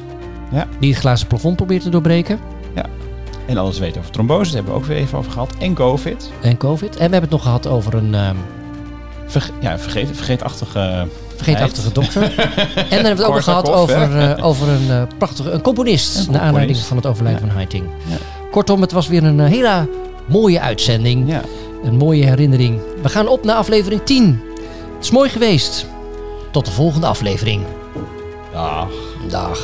Ja. Die het glazen plafond probeert te doorbreken. En alles weten over trombose, daar hebben we ook weer even over gehad. En COVID. En COVID. En we hebben het nog gehad over een ehm, Verge ja, vergeet, vergeetachtige... vergeetachtige dokter. [LAUGHS] en dan hebben we het ook nog gehad over, eh, over een eh, prachtige een componist. Een Naar aanleiding van het overlijden Ja. van Heiting. Ja. Kortom, het was weer een eh, hele mooie uitzending. Ja. Een mooie herinnering. We gaan op naar aflevering 10. Het is mooi geweest. Tot de volgende aflevering. Dag. Dag.